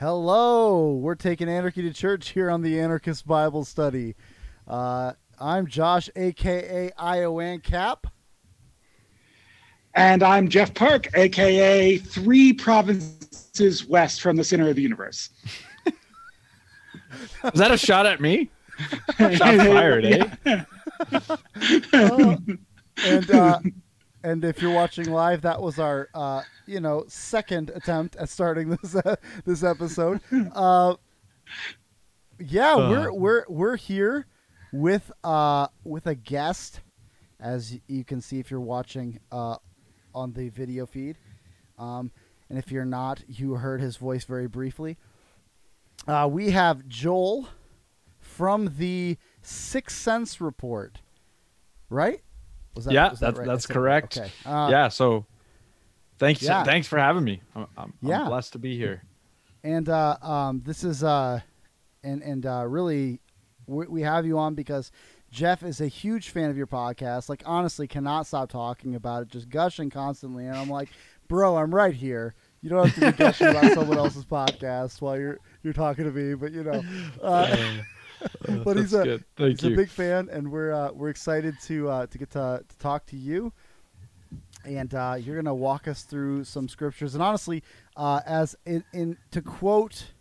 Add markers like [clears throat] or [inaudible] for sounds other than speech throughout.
Hello, we're taking anarchy to church here on the Anarchist Bible Study. Uh, I'm Josh, aka Iowan Cap. And I'm Jeff Park, aka three provinces west from the center of the universe. [laughs] Is that a shot at me? [laughs] Shot fired, eh? Uh, [laughs] and uh, and if you're watching live, that was our uh, you know second attempt at starting [laughs] this uh, this episode. Uh, yeah, Uh. we're we're we're here with uh with a guest, as you can see if you're watching uh on the video feed, um, and if you're not, you heard his voice very briefly. Uh, we have Joel from the Six Cents report, right? Was that, Yeah, was that's- right? that's correct. Okay. Uh, yeah. So, thanks. yeah. Thanks for having me. I'm, I'm, Yeah. I'm blessed to be here. and uh, um, this is uh, and and uh, really, we, we have you on because Jeff is a huge fan of your podcast. Like, honestly, cannot stop talking about it, just gushing constantly. And I'm like, bro, I'm right here. You don't have to be gushing about [laughs] someone else's podcast while you're you're talking to me, but you know. Uh, [laughs] but he's a good. Thank he's you. a big fan, and we're uh, we're excited to uh, to get to, to talk to you. And uh, you're gonna walk us through some scriptures. And honestly, uh, as in, in to quote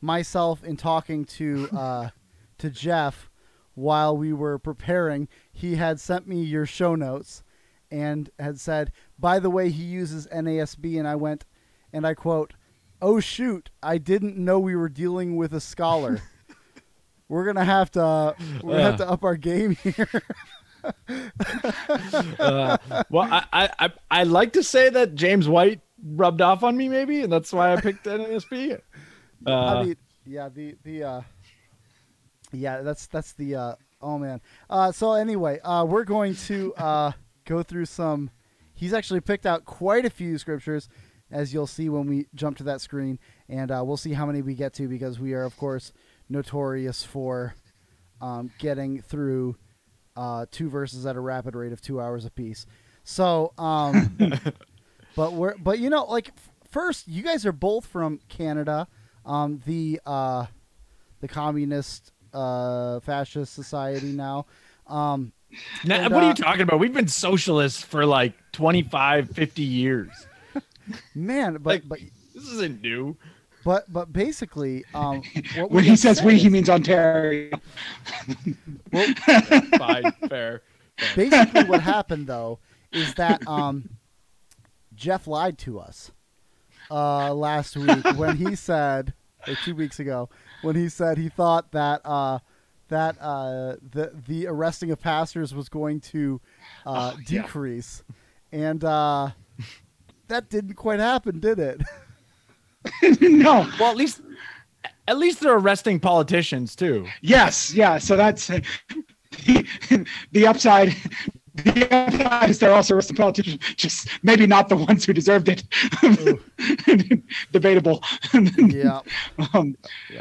myself in talking to uh, [laughs] to Jeff while we were preparing, he had sent me your show notes and had said, "By the way, he uses NASB," and I went, and I quote, "Oh shoot, I didn't know we were dealing with a scholar." [laughs] we're gonna have to we're gonna have to up our game here. [laughs] uh, well, I, I, I, I like to say that James White rubbed off on me, maybe, and that's why I picked NASB. Uh, I mean, yeah, the the uh, yeah, that's that's the uh, oh man. Uh, so anyway, uh, we're going to uh, go through some. He's actually picked out quite a few scriptures, as you'll see when we jump to that screen, and uh, we'll see how many we get to because we are, of course, notorious for um, getting through uh, two verses at a rapid rate of two hours apiece. So, um, [laughs] but we're but you know, like f- first, you guys are both from Canada, um, the uh, the communist uh, fascist society now. Um, now, and, what are uh, you talking about? We've been socialists for like 25, 50 years. man, but Like- but This isn't new. But but basically, um, [laughs] what When he says said we, is- he means Ontario. Fine, fair. basically what happened though is that um, Jeff lied to us uh, last week when he said, or two weeks ago, when he said he thought that uh, that uh, the the arresting of pastors was going to uh, Oh, yeah. decrease, and uh, that didn't quite happen, did it? [laughs] [laughs] no. Well, at least, at least they're arresting politicians too. Yes. Yeah. So that's the, [laughs] the upside. The upside is they're also arresting politicians, just maybe not the ones who deserved it. [laughs] Debatable. yeah. Um,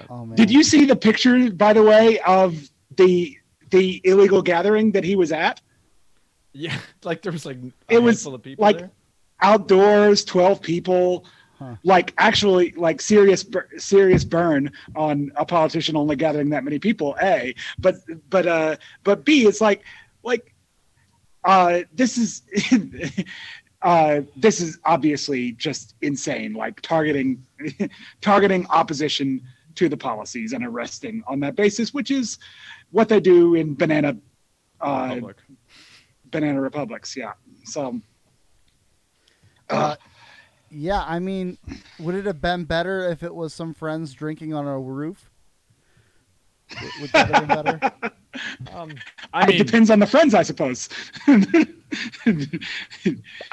Oh man. did you see the picture, by the way, of the the illegal gathering that he was at? Yeah, like there was like a It was handful of people like there. outdoors, twelve people. Huh. Like actually, like serious, serious burn on a politician only gathering that many people. A, but but uh, but B, it's like like uh, this is [laughs] uh, this is obviously just insane. Like targeting [laughs] targeting opposition to the policies and arresting on that basis, which is what they do in banana uh, Public. banana republics. Yeah. So. Uh, yeah, I mean, would it have been better if it was some friends drinking on a roof? Would- Would that have been better? [laughs] Um, I it depends on the friends, I suppose. [laughs] I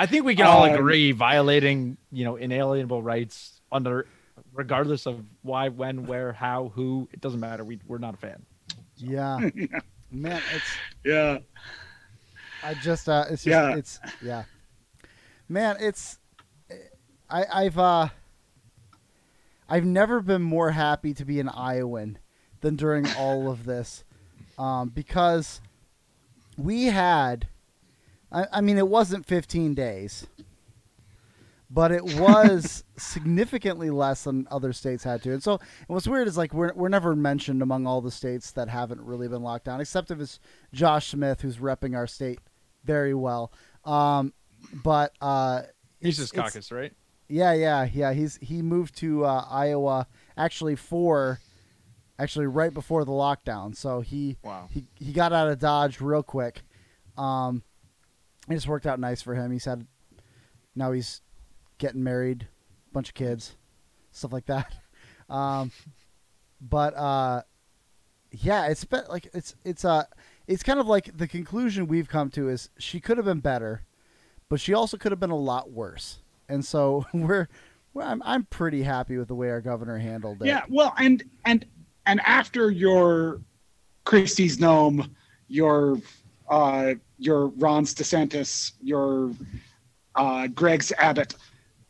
think we can all Um, agree violating, you know, inalienable rights under, regardless of why, when, where, how, who. It doesn't matter. We we're not a fan. Yeah, [laughs] man, it's yeah. I just uh, it's just Yeah. it's yeah, man, it's I I've uh I've never been more happy to be an Iowan than during all of this, um, because we had, I, I mean, it wasn't 15 days, but it was [laughs] significantly less than other states had to. And so, and what's weird is like we're we're never mentioned among all the states that haven't really been locked down, except if it's Josh Smith who's repping our state very well. Um, but uh, He's just caucus, right? Yeah, yeah, yeah. He's he moved to uh, Iowa actually for actually right before the lockdown. So he Wow. he he got out of Dodge real quick. Um, it just worked out nice for him. He's had now he's getting married, bunch of kids, stuff like that. [laughs] Um, but uh, yeah, it's been like it's it's uh it's kind of like the conclusion we've come to is she could have been better, but she also could have been a lot worse. And so [laughs] we're, we're I'm I'm pretty happy with the way our governor handled it. Yeah, well, and and and after your Christie's Noem, your uh, your Ron's DeSantis, your uh, Greg's Abbott,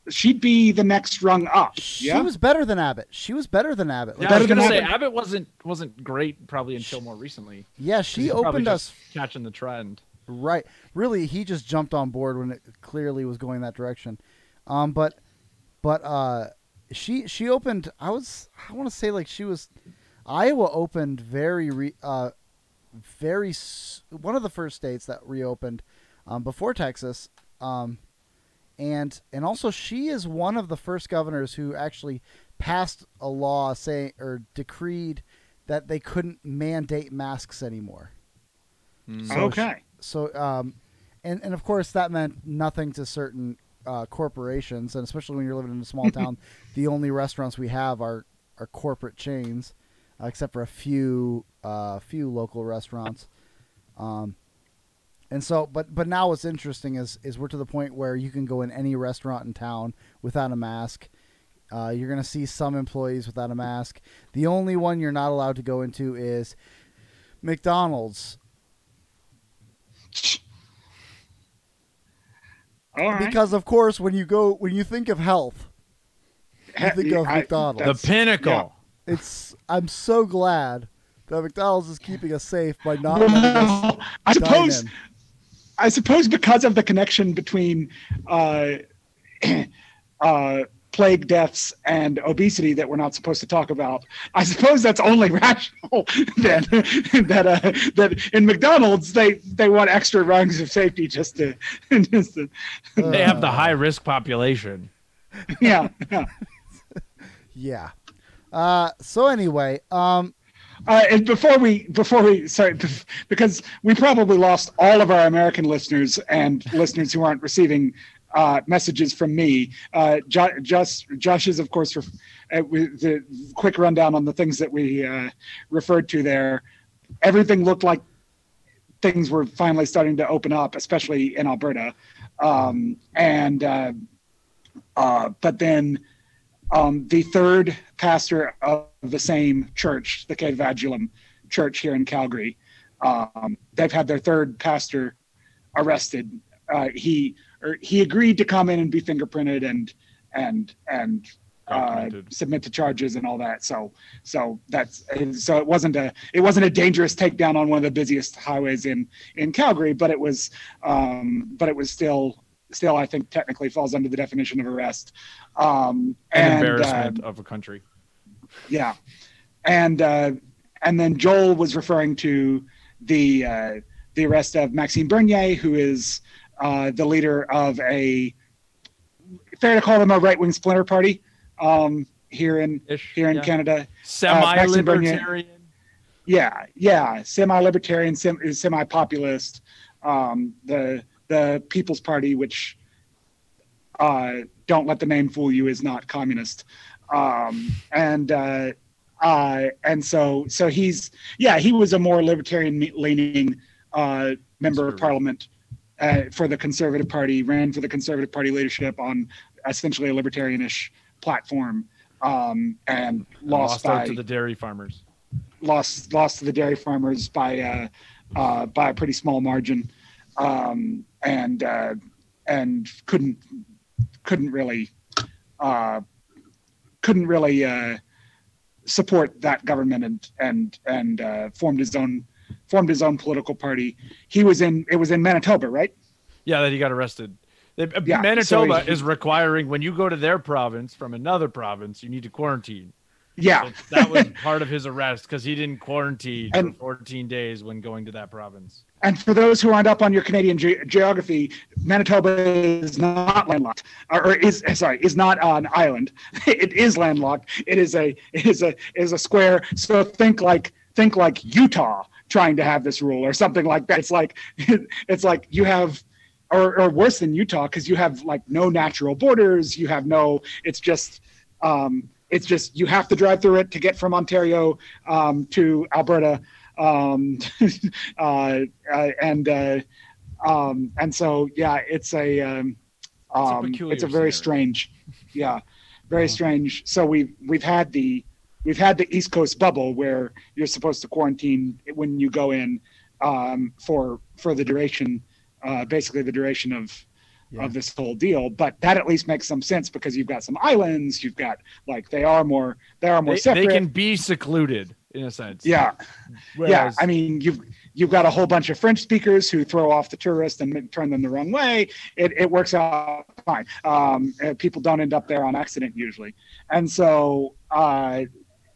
she'd be the next rung up. She yeah, was better than Abbott. She was better than Abbott. Like, Yeah, I was gonna say Abbott. Abbott wasn't wasn't great probably until more recently. yeah, she opened us catching the trend. right. Really, he just jumped on board when it clearly was going that direction. Um, but but uh, she she opened. I was I want to say like she was Iowa opened very re, uh very one of the first states that reopened um, before Texas. Um, and and also she is one of the first governors who actually passed a law saying or decreed that they couldn't mandate masks anymore. Mm. So okay. So um, and and of course that meant nothing to certain uh, corporations, and especially when you're living in a small [laughs] town, the only restaurants we have are are corporate chains, uh, except for a few uh, few local restaurants. Um, and so, but but now what's interesting is is we're to the point where you can go in any restaurant in town without a mask. Uh, you're gonna see some employees without a mask. The only one you're not allowed to go into is McDonald's right. because of course when you go when you think of health you think of I- McDonald's. The that's- pinnacle. it's i'm so glad that mcdonald's is keeping us safe by not letting us Well, I suppose in. I suppose because of the connection between uh, [clears throat] uh, plague deaths and obesity that we're not supposed to talk about, I suppose that's only [laughs] rational then [laughs] that uh, that in McDonald's they they want extra rungs of safety just to [laughs] just to They have the Uh, high risk population. yeah. yeah. yeah uh so anyway um Uh, and before we before we sorry bef- because we probably lost all of our American listeners and listeners who aren't receiving uh, messages from me. Uh, Josh, Josh is of course ref- uh, the quick rundown on the things that we uh, referred to there. Everything looked like things were finally starting to open up, especially in Alberta. Um, and uh, uh, but then um, the third pastor of the same church, the Cave of Adullam Church here in Calgary, um, they've had their third pastor arrested. Uh, he or he agreed to come in and be fingerprinted and and and uh, submit to charges and all that. So so that's so it wasn't a it wasn't a dangerous takedown on one of the busiest highways in in Calgary, but it was um, but it was still still I think technically falls under the definition of arrest. Um, An and, embarrassment uh, of a country. yeah, and uh, and then Joel was referring to the uh, the arrest of Maxime Bernier, who is uh, the leader of a fair to call them a right wing splinter party um, here in Ish. here in yeah. Canada. Semi libertarian. Yeah, yeah, semi libertarian, semi populist. Um, the the People's Party, which uh, don't let the name fool you, is not communist. Um, and uh, uh, and so so he's yeah he was a more libertarian leaning uh, member of parliament uh, for the Conservative Party, ran for the Conservative Party leadership on essentially a libertarianish platform, um, and lost, Lost out by to the dairy farmers. lost lost to the dairy farmers by uh, uh, by a pretty small margin, um, and uh, and couldn't couldn't really uh, couldn't really uh, support that government and and and uh, formed his own formed his own political party. He was in it was in Manitoba, right? Yeah, that he got arrested. They- uh, Yeah, so Manitoba he- is requiring when you go to their province from another province, you need to quarantine. Yeah, So that was [laughs] part of his arrest because he didn't quarantine And- for 14 days when going to that province. and for those who aren't up on your Canadian ge- geography, Manitoba is not landlocked, or, or is sorry, is not an island. [laughs] it is landlocked. It is a it is a is a square. So think like think like Utah trying to have this rule or something like that. It's like [laughs] it's like you have. Or, or worse than Utah, because you have like no natural borders. You have no. It's just um, it's just you have to drive through it to get from Ontario um, to Alberta, um, [laughs] uh, uh, and uh, um, and so yeah, it's a um, a um, peculiar it's a very scenario. strange, yeah, very Wow. strange. So we've we've had the we've had the East Coast bubble where you're supposed to quarantine when you go in um, for for the duration, uh, basically the duration of Yeah. of this whole deal. But that at least makes some sense because you've got some islands, you've got like they are more they are more They, separate. they can be secluded in a sense. yeah, yeah. I mean, you've you've got a whole bunch of French speakers who throw off the tourists and turn them the wrong way. It, it works out fine. Um, people don't end up there on accident usually, and so uh,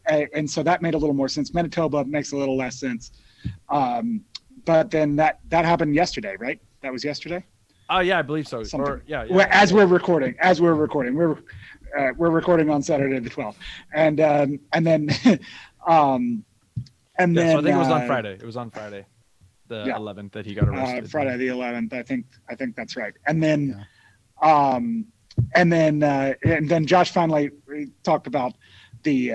and so that made a little more sense. Manitoba makes a little less sense. Um, but then that that happened yesterday, right? That was yesterday. Oh yeah, I believe so. Something. Or, yeah, yeah. Well, as we're recording, as we're recording, we're uh, we're recording on Saturday the twelfth, and um, and then [laughs] um, and Yeah, then so I think it was on uh, Friday. It was on Friday, the Yeah. 11th that he got uh, arrested. Friday the eleventh. I think I think that's right. And then, um, and then uh, and then Josh finally talked about the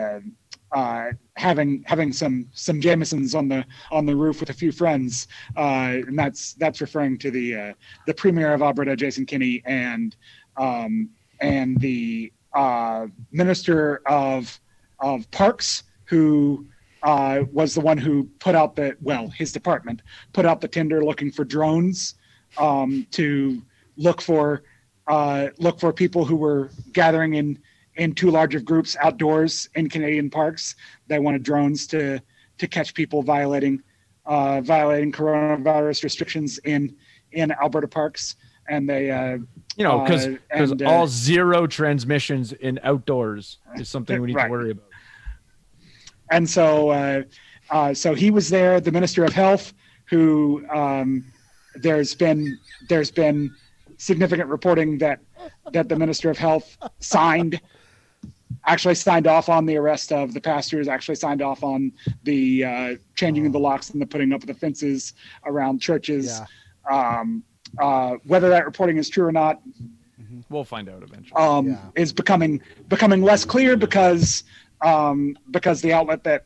uh, having having some some Jamesons on the on the roof with a few friends, uh, and that's that's referring to the uh, the premier of Alberta, Jason Kenney, and um, and the uh, minister of of parks who uh, was the one who put out the well his department put out the tender looking for drones um, to look for uh, look for people who were gathering in in two larger groups outdoors in Canadian parks. They wanted drones to to catch people violating uh, violating coronavirus restrictions in in Alberta parks, and they uh, you know, because uh, uh, all zero transmissions in outdoors is something we need Right. to worry about. and so uh, uh, so he was there the minister of health who um, there's been there's been significant reporting that that the minister of health signed actually signed off on the arrest of the pastors actually signed off on the uh, changing of the locks and the putting up of the fences around churches Yeah. um, uh, whether that reporting is true or not We'll find out eventually. um, Yeah. is becoming becoming less clear because um, because the outlet that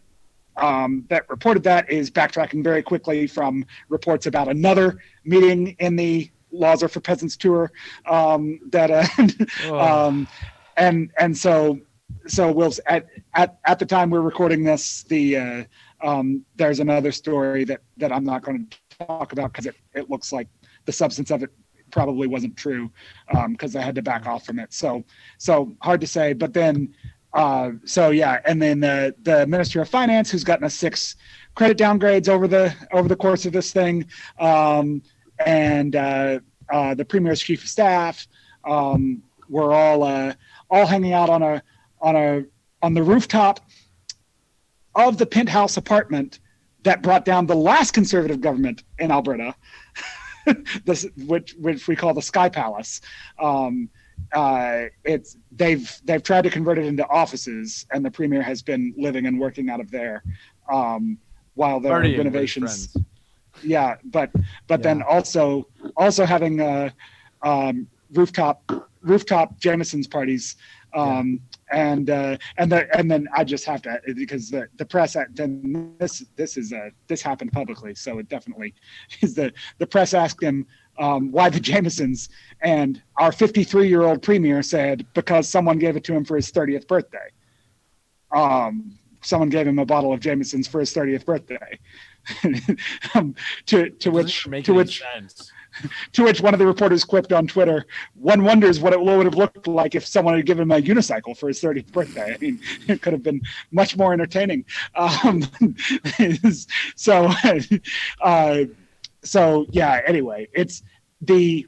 um, that reported that is backtracking very quickly from reports about another meeting in the Laws Are for Peasants tour um, that uh, [laughs] Oh. um, and and so so we'll at at at the time we're recording this the uh, um, there's another story that that I'm not going to talk about because it, it looks like the substance of it probably wasn't true because I had to back off from it. So so hard to say. But then uh, so yeah, and then the the Minister of Finance, who's gotten us six credit downgrades over the over the course of this thing, um, and uh, uh, the Premier's Chief of Staff, um, were all uh, all hanging out on a on a on the rooftop of the penthouse apartment that brought down the last conservative government in Alberta, [laughs] this, which which we call the Sky Palace. Um, uh, it's they've they've tried to convert it into offices, and the premier has been living and working out of there um, while there Partying are renovations. Yeah, but but then also also having uh, um, rooftop rooftop Jameson's parties. Um, and uh, and the, and then I just have to because the, the press then this this is uh, this happened publicly so it definitely [laughs] is the the press asked him um, why the Jamesons and our 53 year old premier said because someone gave it to him for his 30th birthday. Um, someone gave him a bottle of Jamesons for his 30th birthday. [laughs] um, to to which to which sense. [laughs] to which one of the reporters quipped on Twitter, one wonders what it would have looked like if someone had given him a unicycle for his 30th birthday. [laughs] I mean, it could have been much more entertaining. Um, [laughs] so, uh, so yeah, anyway, it's the,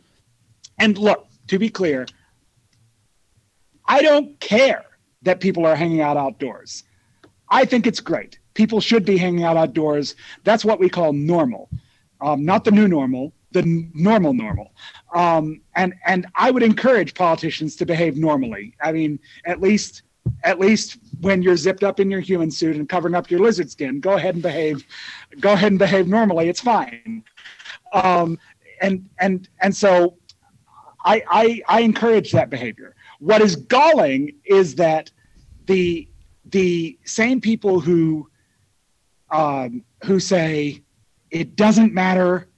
and look, to be clear, I don't care that people are hanging out outdoors. I think it's great. People should be hanging out outdoors. That's what we call normal, um, not the new normal, the normal normal. Um, and and I would encourage politicians to behave normally. I mean, at least at least when you're zipped up in your human suit and covering up your lizard skin, go ahead and behave. Go ahead and behave normally. It's fine. Um, and and and so I, I I encourage that behavior. What is galling is that the the same people who um, who say it doesn't matter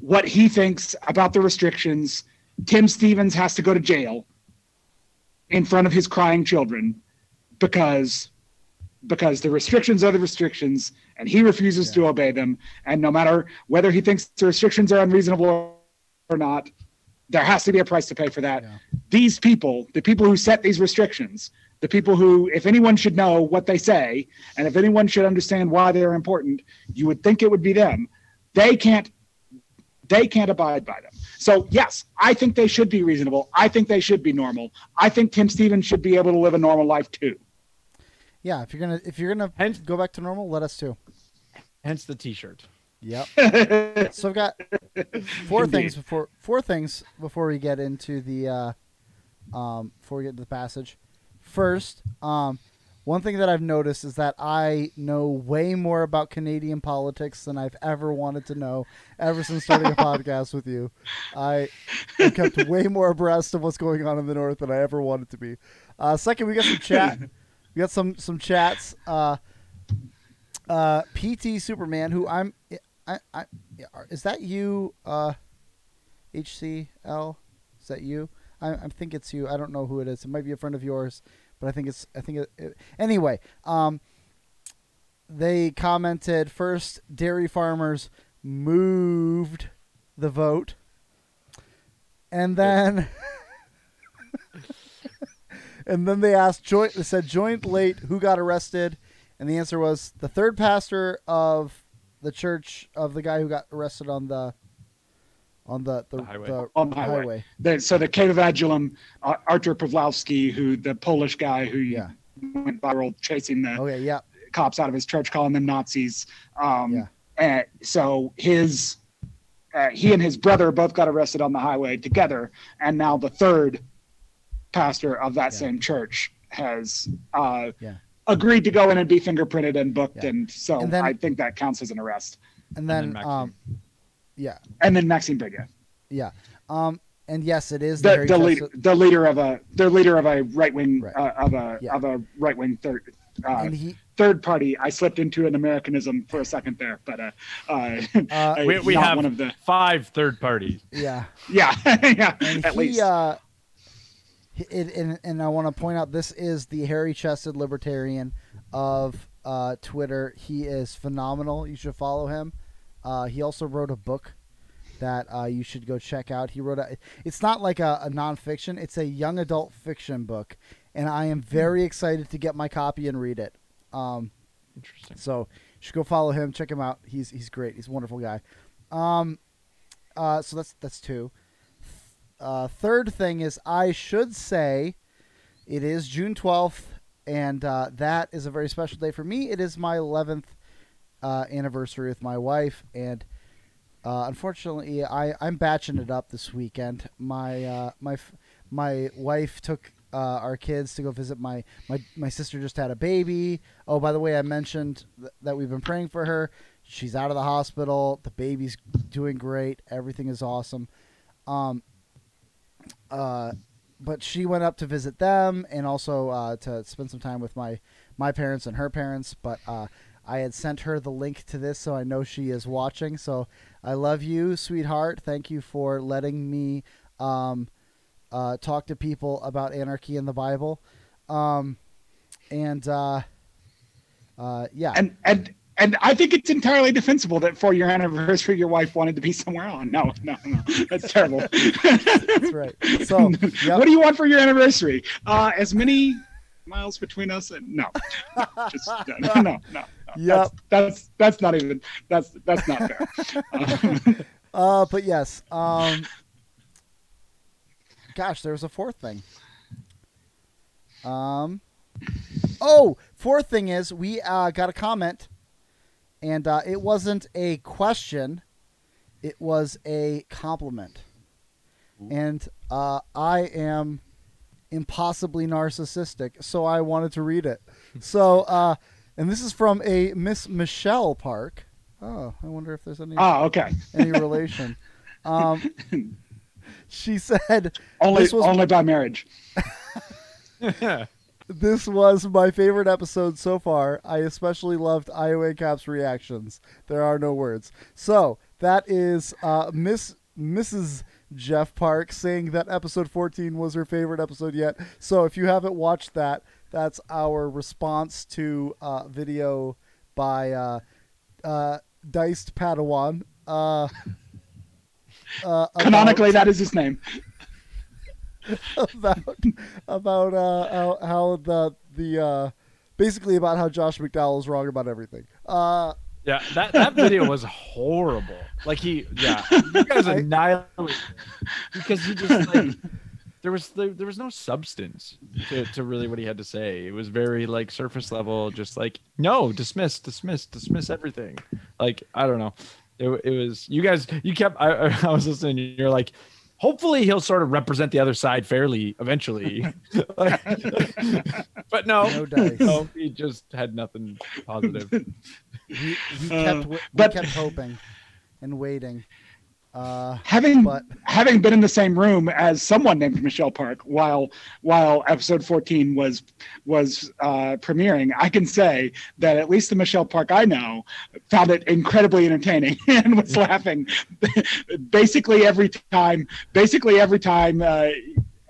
what he thinks about the restrictions. Tim Stephens has to go to jail in front of his crying children because because the restrictions are the restrictions and he refuses Yeah. to obey them and no matter whether he thinks the restrictions are unreasonable or not there has to be a price to pay for that Yeah. these people the people who set these restrictions the people who if anyone should know what they say and if anyone should understand why they're important you would think it would be them they can't they can't abide by them so yes i think they should be reasonable i think they should be normal i think tim stephens should be able to live a normal life too Yeah, if you're gonna if you're gonna Hence- go back to normal, let us too. Hence the T-shirt. Yep. [laughs] so I've got four Indeed. things before four things before we get into the uh, um, before we get into the passage. First, um, one thing that I've noticed is that I know way more about Canadian politics than I've ever wanted to know ever since starting a [laughs] podcast with you. I have kept way more abreast of what's going on in the north than I ever wanted to be. Uh, second, we got some chat. We got some some chats. Uh, uh, PT Superman, who I'm, I, I, is that you? Uh, HCL, is that you? I, I think it's you. I don't know who it is. It might be a friend of yours, but I think it's. I think it. it anyway, um, they commented first. Dairy farmers moved the vote, and then. [laughs] And then they asked, joint, they said, joint late, who got arrested? And the answer was the third pastor of the church of the guy who got arrested on the on the the, The highway. the On the highway. The, so the Cave of Adullam, uh, Artur Pawlowski, who the Polish guy who Yeah. went viral chasing the Okay, yeah, cops out of his church, calling them Nazis. Um, Yeah. and so his, uh, he and his brother both got arrested on the highway together, and now the third pastor of that Yeah. same church has uh, Yeah. agreed to go in and be fingerprinted and booked, Yeah. and so And then- I think that counts as an arrest. and then then, um, yeah, And then Maxime Bernier, yeah, um, and yes, it is the, the, the, Chesed- leader, the leader of a the leader of a right wing Right. uh, of a Yeah. of a right wing third. Uh, and he, third party. I slipped into an Americanism for a second there, but uh, uh, Uh, [laughs] We, we have one of the five third parties. yeah, [laughs] yeah yeah and at he, least uh, it, and, and I want to point out this is the hairy chested libertarian of uh, Twitter. He is phenomenal. You should follow him. Uh, he also wrote a book that uh, you should go check out. He wrote a. It's not like a, a nonfiction. It's a young adult fiction book, and I am very excited to get my copy and read it. Um, Interesting. so you should go follow him. Check him out. He's he's great. He's a wonderful guy. Um, uh, so that's that's two. Uh, third thing is I should say it is June twelfth, and uh, that is a very special day for me. It is my eleventh uh, anniversary with my wife, and uh, unfortunately, I I'm batching it up this weekend. My uh, my my wife took uh, our kids to go visit my, my my sister just had a baby. Oh, by the way, I mentioned th- that we've been praying for her. She's out of the hospital. The baby's doing great. Everything is awesome. Um, uh, but she went up to visit them and also uh, to spend some time with my my parents and her parents. But uh, I had sent her the link to this, so I know she is watching. So I love you, sweetheart. Thank you for letting me um, uh, talk to people about anarchy in the Bible. Um, and uh, uh, yeah, and and and I think it's entirely defensible that for your anniversary your wife wanted to be [laughs] somewhere on. No, no, no, that's terrible. [laughs] that's right. So yep. [laughs] what do you want for your anniversary? Uh, as many miles between us? And, no, [laughs] just no, no, no. no. Yep. That's, that's that's not even that's that's not fair. Um, [laughs] Uh, but yes. Um, gosh, there was a fourth thing. Um, oh, fourth thing is we uh, got a comment, and uh, it wasn't a question, it was a compliment, and uh, I am impossibly narcissistic, so I wanted to read it. so, uh, and this is from a Miss Michelle Park. Oh, I wonder if there's any Ah, okay. any relation. Um, [laughs] she said Only This was- only by marriage. [laughs] this was my favorite episode so far. I especially loved Iowa Cap's reactions. There are no words. So that is uh, Miss Mrs. Jeff Park saying that episode 14 was her favorite episode yet. So if you haven't watched that, that's our response to uh, video by uh, uh, Diced Padawan. Uh, uh, about- Canonically, that is his name. [laughs] about about uh, how, how the the uh, basically about how Josh McDowell is wrong about everything. Yeah, that, that video was horrible. Like he, yeah, you guys annihilated because he just like there was there, there was no substance to, to really what he had to say. It was very like surface level, just like no, dismiss, dismiss, dismiss everything. Like I don't know, it, it was you guys. You kept I, I was listening. You're like. Hopefully he'll sort of represent the other side fairly eventually, [laughs] but no, No dice. no, he just had nothing positive. he, he Uh, kept we but- kept hoping and waiting. Uh, Having but having been in the same room as someone named Michelle Park while while episode 14 was was uh, premiering, I can say that at least the Michelle Park I know found it incredibly entertaining [laughs] and was laughing basically every time. Basically every time. Uh,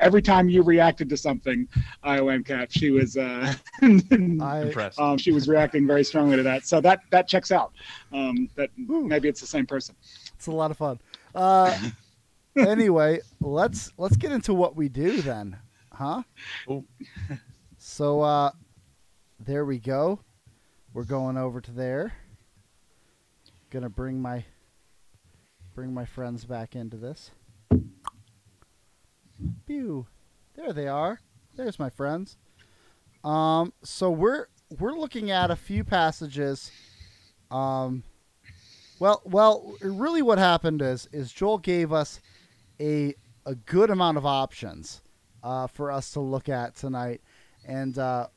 Every time you reacted to something, Iowan Cap, she was uh, [laughs] Impressed. um, she was reacting very strongly to that. So that that checks out. Um, that Ooh. maybe it's the same person. it's a lot of fun. Uh, anyway, let's let's get into what we do then, huh? So uh, there we go. We're going over to there. Gonna bring my bring my friends back into this. Pew. There they are. There's my friends. Um, so we're we're looking at a few passages. Um, well, well, really, what happened is is Joel gave us a a good amount of options uh, for us to look at tonight, and uh,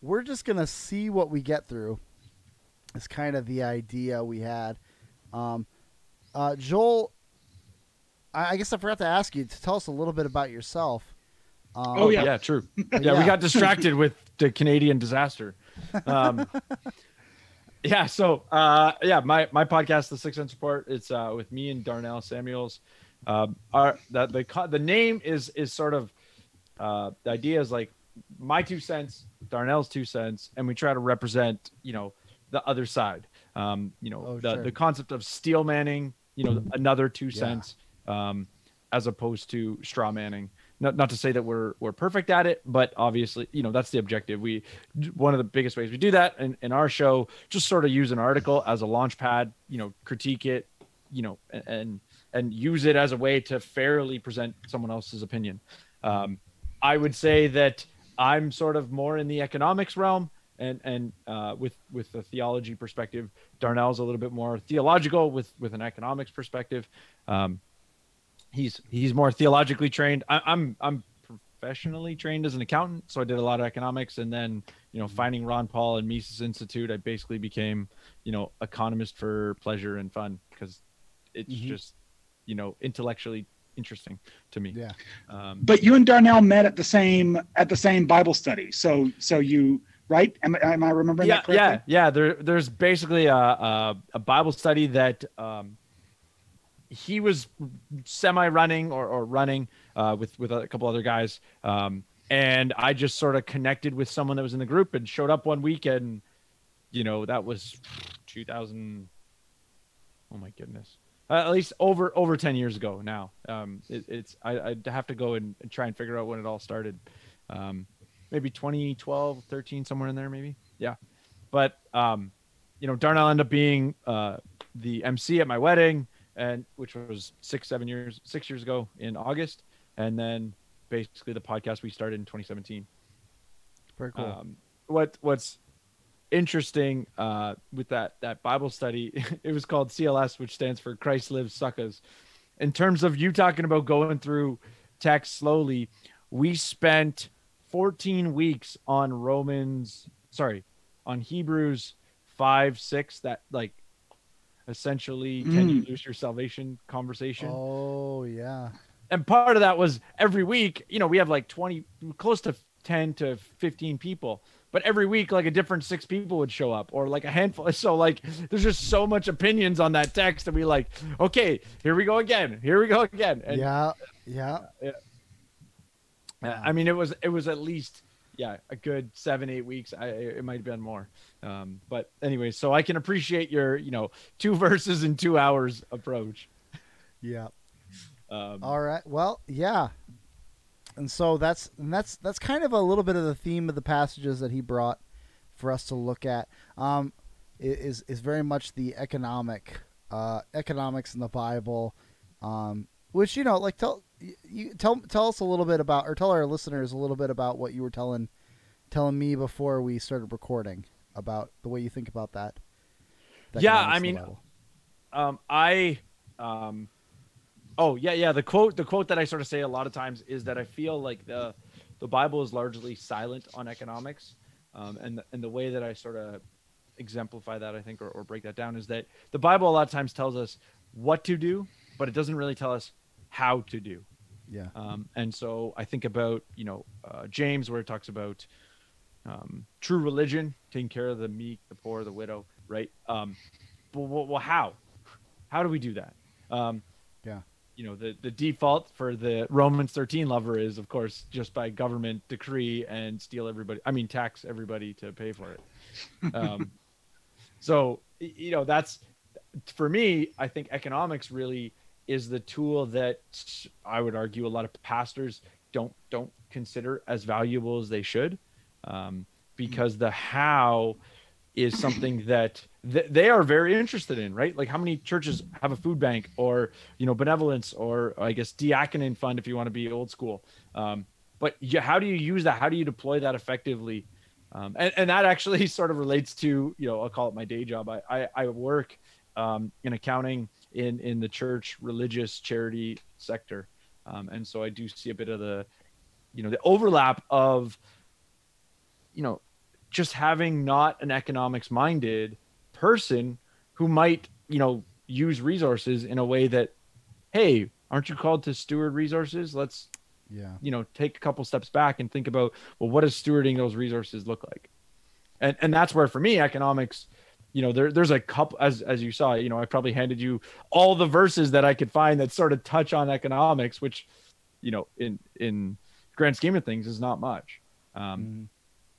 we're just gonna see what we get through. Is kind of the idea we had. Um, uh, Joel, I, I guess I forgot to ask you to tell us a little bit about yourself. Um, Oh, yeah. yeah, true. but [laughs] yeah, we got distracted with the Canadian disaster. Um, [laughs] yeah, so uh, yeah, my my podcast, The Six Cents Report, it's uh, with me and Darnell Samuels. Um, our that the the name is is sort of uh, the idea is like my two cents, Darnell's two cents, and we try to represent you know the other side. Um, you know Oh, the sure. the concept of steel manning, you know another two Yeah. cents, um, as opposed to straw manning not, not to say that we're we're perfect at it but obviously you know that's the objective. We one of the biggest ways we do that in, in our show just sort of use an article as a launch pad you know critique it you know and and, use it as a way to fairly present someone else's opinion. Um, i would say that i'm sort of more in the economics realm and and uh, with with the theology perspective. Darnell's a little bit more theological with with an economics perspective. Um, he's he's more theologically trained. I, I'm I'm professionally trained as an accountant, so I did a lot of economics, and then you know finding Ron Paul and Mises Institute, I basically became you know economist for pleasure and fun because it's Mhm. just you know intellectually interesting to me. Yeah. Um, But you and Darnell met at the same at the same Bible study. So so you right? Am, am I remembering yeah, that correctly? yeah, yeah. There, there's basically a, a a Bible study that um, he was semi running or, or running uh, with with a couple other guys, um, and I just sort of connected with someone that was in the group and showed up one week, and you know that was 2000. Oh my goodness. Uh, at least over over 10 years ago now. Um it, it's I, i'd have to go and, and try and figure out when it all started. Um maybe 2012 13 somewhere in there maybe. Yeah. But um you know darnell ended up being uh the mc at my wedding and which was six seven years six years ago in august and then basically the podcast we started in 2017. Very cool. Um, what what's interesting uh, with that that Bible study, [laughs] it was called CLS, which stands for Christ Lives Suckas. In terms of you talking about going through text slowly, we spent 14 weeks on Romans, sorry, on Hebrews five six. That like essentially, can you lose your salvation conversation? oh yeah. and part of that was every week you know we have like 20 close to 10 to 15 people but every week like a different six people would show up or like a handful [laughs] so like there's just so much opinions on that text and we like okay here we go again here we go again and yeah. Yeah. uh, i mean it was it was at least yeah a good seven eight weeks i it might have been more um but anyway so i can appreciate your you know two [laughs] verses in two hours approach Yeah. um All right. Well, yeah. And so that's and that's that's kind of a little bit of the theme of the passages that he brought for us to look at. Um, is is very much the economic uh, economics in the Bible, um, which you know, like tell you- you tell tell us a little bit about, or tell our listeners a little bit about what you were telling telling me before we started recording about the way you think about that. the Yeah, I mean, um i um oh yeah yeah the quote the quote that i sort of say a lot of times is that i feel like the the bible is largely silent on economics um and the, and the way that i sort of exemplify that i think or, or break that down is that the bible a lot of times tells us what to do but it doesn't really tell us how to do yeah, um, and so I think about you know uh, James where it talks about um, true religion, taking care of the meek, the poor, the widow, right? Um, but well, well, how? How do we do that? Um, Yeah. You know, the the default for the Romans 13 lover is, of course, just by government decree and steal everybody. I mean, tax everybody to pay for it. Um, [laughs] so you know, that's for me. I think economics really is the tool that I would argue a lot of pastors don't don't consider as valuable as they should, um, because the how is something that th- they are very interested in, right? Like how many churches have a food bank or you know benevolence or I guess diaconate fund if you want to be old school. Um, but yeah, how do you use that? How do you deploy that effectively? Um, and, and that actually [laughs] sort of relates to you know I'll call it my day job. I I, I work um, in accounting in in the church religious charity sector, um, and so I do see a bit of the you know the overlap of you know just having not an economics minded person who might you know use resources in a way that hey aren't you called to steward resources? Let's yeah, you know take a couple steps back and think about well what does stewarding those resources look like? And and that's where for me economics you know there, there's a couple as as you saw you know i probably handed you all the verses that i could find that sort of touch on economics which you know in in grand scheme of things is not much. Um Mhm.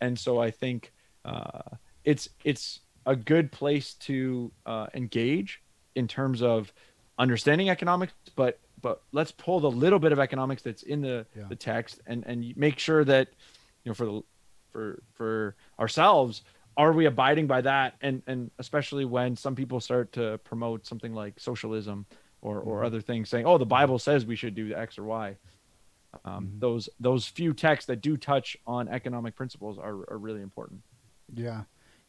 And so i think uh it's it's a good place to uh engage in terms of understanding economics but but let's pull the little bit of economics that's in the Yeah. the text and and make sure that you know for the for for ourselves are we abiding by that and and especially when some people start to promote something like socialism or or Mhm. other things saying oh the bible says we should do x or y um, Mhm. those those few texts that do touch on economic principles are, are really important Yeah,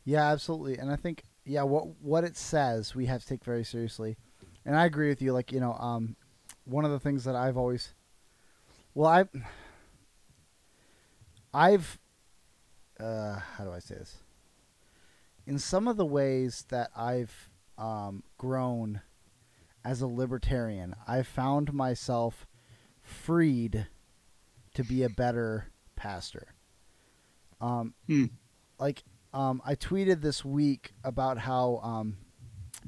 yeah, absolutely. And I think yeah, what what it says we have to take very seriously. And I agree with you. Like you know, um, one of the things that I've always, well, I, I've, uh, how do I say this? In some of the ways that I've um, grown as a libertarian, I've found myself freed to be a better pastor. Um, Hmm. like um, I tweeted this week about how um,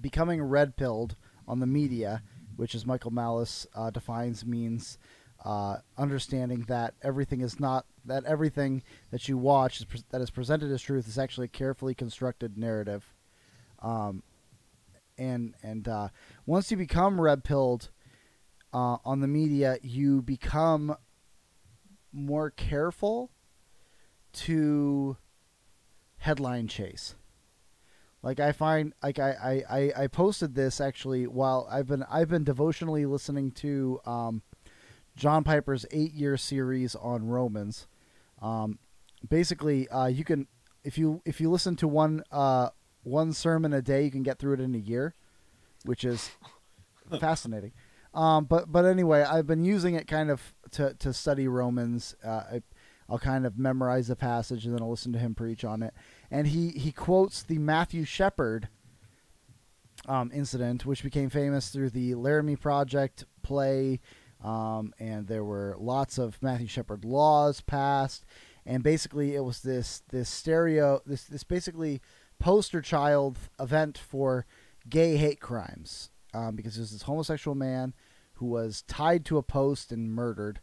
becoming red pilled on the media, which as Michael Malice uh, defines means uh, understanding that everything is not that everything that you watch is pre- that is presented as truth is actually a carefully constructed narrative. Um, and and uh, once you become red pilled uh, on the media, you become more careful to headline chase. Like I find like I, I, I, I posted this actually while I've been I've been devotionally listening to um, John Piper's eight-year series on Romans. Um, basically, uh, you can if you if you listen to one uh, one sermon a day, you can get through it in a year, which is [laughs] fascinating. Um, but but anyway, I've been using it kind of to to study Romans. Uh, I, I'll kind of memorize the passage and then I'll listen to him preach on it. And he he quotes the Matthew Shepard um, incident, which became famous through the Laramie Project play, um, and there were lots of Matthew Shepard laws passed, and basically it was this this stereo this this basically poster child event for gay hate crimes um, because there's this homosexual man who was tied to a post and murdered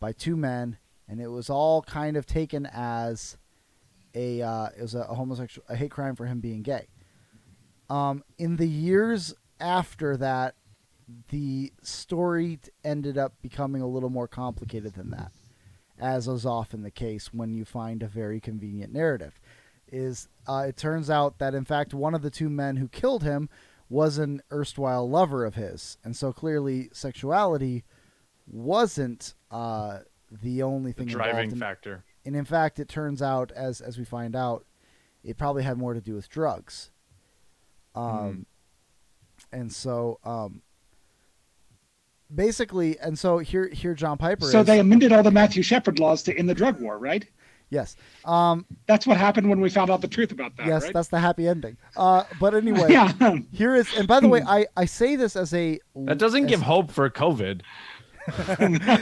by two men, and it was all kind of taken as a uh, it was a, a homosexual a hate crime for him being gay. Um, in the years after that, the story ended up becoming a little more complicated than that, as is often the case when you find a very convenient narrative. Is uh, it turns out that in fact one of the two men who killed him was an erstwhile lover of his, and so clearly sexuality wasn't uh, the only The thing driving involved in- factor. and in fact, it turns out, as as we find out, it probably had more to do with drugs. Um, and so um, basically, and so here here John Piper So is. they amended all the Matthew Shepard laws to end the drug war, right? Yes, um, That's what happened when we found out the truth about that, yes, right? that's the happy ending. Uh, but anyway, [laughs] yeah. here is, and by the way, [laughs] I I say this as a That doesn't as- give hope for COVID. [laughs]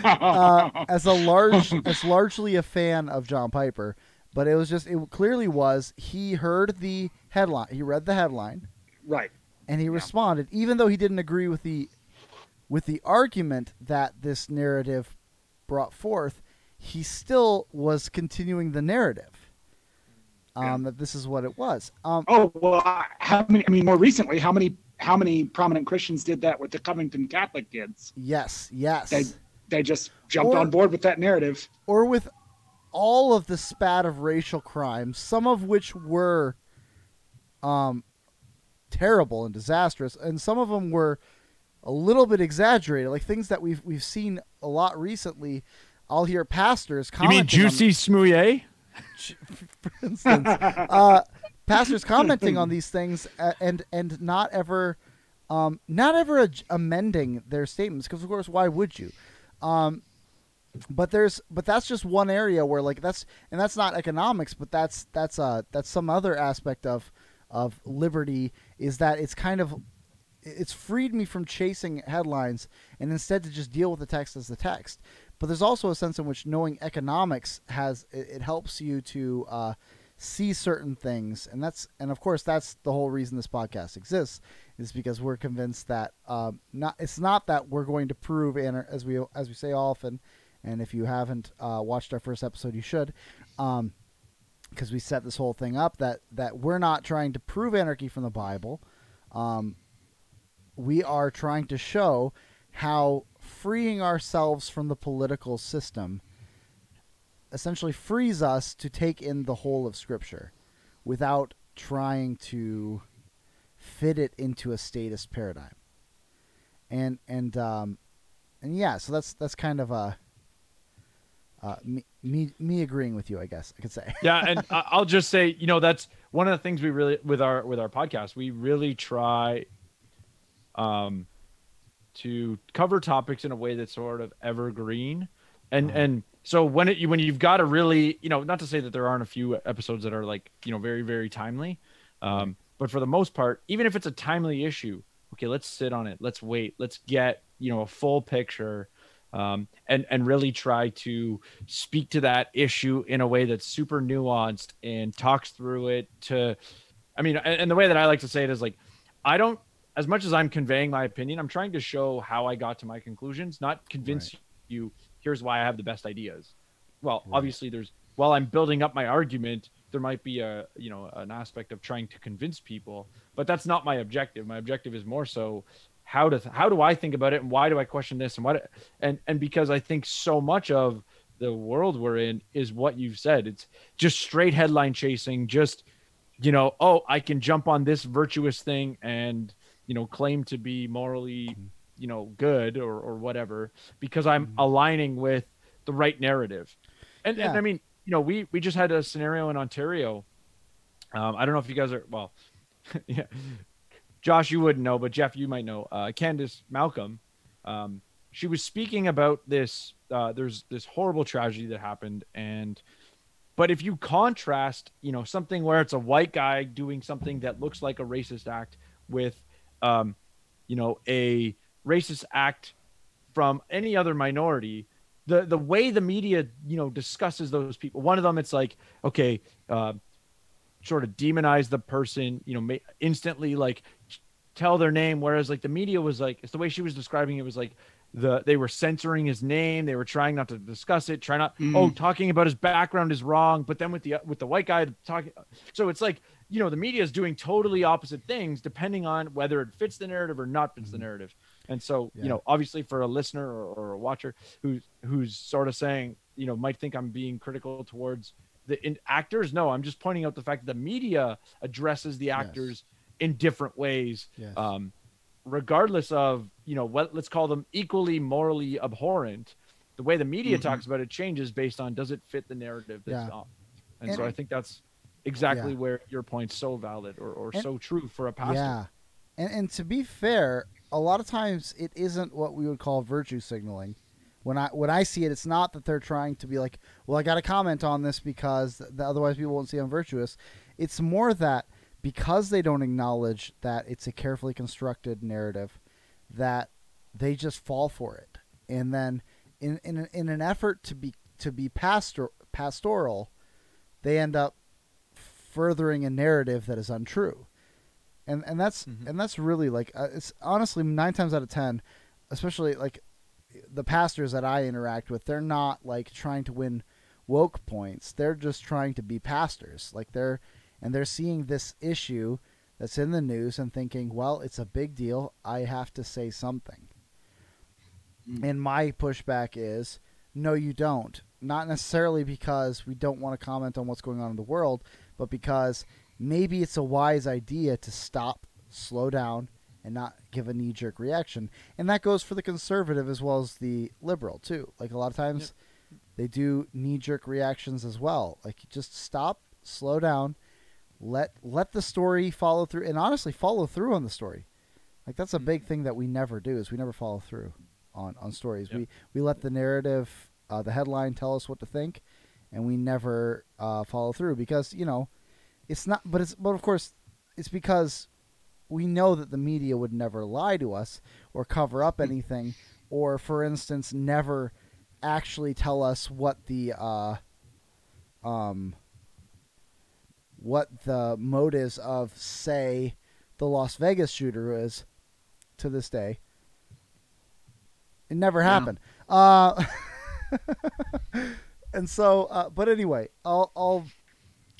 uh, as a large as largely a fan of John Piper, but it was just it clearly was he heard the headline, he read the headline, right. and he responded even though he didn't agree with the with the argument that this narrative brought forth he still was continuing the narrative um, that this is what it was um, Oh well, I- how many? I mean, more recently, how many? How many prominent Christians did that with the Covington Catholic kids? yes yes They they just jumped Or- on board with that narrative. or with all of the spat of racial crimes some of which were um, terrible and disastrous and some of them were a little bit exaggerated like things that we've we've seen a lot recently i'll hear pastors You mean commenting on- Jussie Smollett? [laughs] for instance, uh, pastors commenting on these things uh, and and not ever, um, not ever ad- amending their statements because of course why would you? Um, but there's but that's just one area where like that's and that's not economics, but that's that's uh that's some other aspect of of liberty is that it's kind of it's freed me from chasing headlines and instead to just deal with the text as the text. But there's also a sense in which knowing economics has it, it helps you to uh, see certain things, and that's and of course that's the whole reason this podcast exists is because we're convinced that um, not it's not that we're going to prove anar- as we as we say often, and if you haven't uh, watched our first episode, you should. Um, because we set this whole thing up that that we're not trying to prove anarchy from the Bible. Um, we are trying to show how freeing ourselves from the political system essentially frees us to take in the whole of Scripture without trying to fit it into a statist paradigm. And and um, and yeah, so that's that's kind of a uh, me, me me agreeing with you, I guess I could say. yeah and [laughs] i'll just say you know that's one of the things we really with our with our podcast we really try um to cover topics in a way that's sort of evergreen. And and so when it when you've got a really you know not to say that there aren't a few episodes that are like you know very very timely um but for the most part even if it's a timely issue okay let's sit on it. Let's wait. Let's get you know a full picture um, and and really try to speak to that issue in a way that's super nuanced and talks through it to i mean and, and the way that i like to say it is like i don't as much as i'm conveying my opinion i'm trying to show how i got to my conclusions not convince you here's why i have the best ideas. Well Right. obviously there's while i'm building up my argument there might be a you know an aspect of trying to convince people but that's not my objective. My objective is more so how to how do i think about it and why do i question this and what and and because i think so much of the world we're in is what you've said. It's just straight headline chasing just you know oh i can jump on this virtuous thing and you know claim to be morally you know good or or whatever because I'm aligning with the right narrative. And and I mean, you know, we we just had a scenario in Ontario. Um, I don't know if you guys are well, [laughs] yeah. Josh, you wouldn't know, but Jeff, you might know. Uh, Candice Malcolm, um, she was speaking about this. Uh, there's this horrible tragedy that happened, and but if you contrast, you know, something where it's a white guy doing something that looks like a racist act with, um, you know, a racist act from any other minority, the the way the media, you know, discusses those people. One of them, it's like, okay, uh, sort of demonize the person, you know, ma- instantly like tell their name. Whereas like the media was like, it's the way she was describing it was like the they were censoring his name. They were trying not to discuss it. Try not. Mhm. Oh, talking about his background is wrong. But then with the with the white guy talking, so it's like you know the media is doing totally opposite things depending on whether it fits the narrative or not fits the narrative. And so Yeah. you know, obviously for a listener or, or a watcher who's who's sort of saying you know might think I'm being critical towards the in actors. No, I'm just pointing out the fact that the media addresses the actors in different ways Yes. um, regardless of you know what let's call them equally morally abhorrent the way the media Mhm. talks about it changes based on does it fit the narrative that's Yeah. on and, And- so i think that's exactly Yeah. where your point's so valid or, or And- so true for a pastor Yeah, and and to be fair, a lot of times it isn't what we would call virtue signaling. When I when I see it, it's not that they're trying to be like, well, I got to comment on this because th- otherwise people won't see I'm virtuous. It's more that because they don't acknowledge that it's a carefully constructed narrative, that they just fall for it, and then in in an, in an effort to be to be pastor pastoral, they end up furthering a narrative that is untrue. And and that's Mhm. and that's really like uh, it's honestly nine times out of ten especially like the pastors that i interact with they're not like trying to win woke points. They're just trying to be pastors. Like they're and they're seeing this issue that's in the news and thinking well it's a big deal. I have to say something. Mm. and my pushback is no you don't. Not necessarily because we don't want to comment on what's going on in the world but because maybe it's a wise idea to stop, slow down, and not give a knee jerk reaction. And that goes for the conservative as well as the liberal, too. Like a lot of times they do knee jerk reactions as well. Like just stop, slow down, let let the story follow through and honestly follow through on the story. Like that's a big thing that we never do is we never follow through on, on stories. Yep. We we let the narrative uh, the headline tell us what to think and we never uh, follow through because you know it's not but it's but of course it's because we know that the media would never lie to us or cover up anything or for instance never actually tell us what the uh um what the motives of say the Las Vegas shooter is to this day. It never Yeah. happened. Uh [laughs] and so uh but anyway all all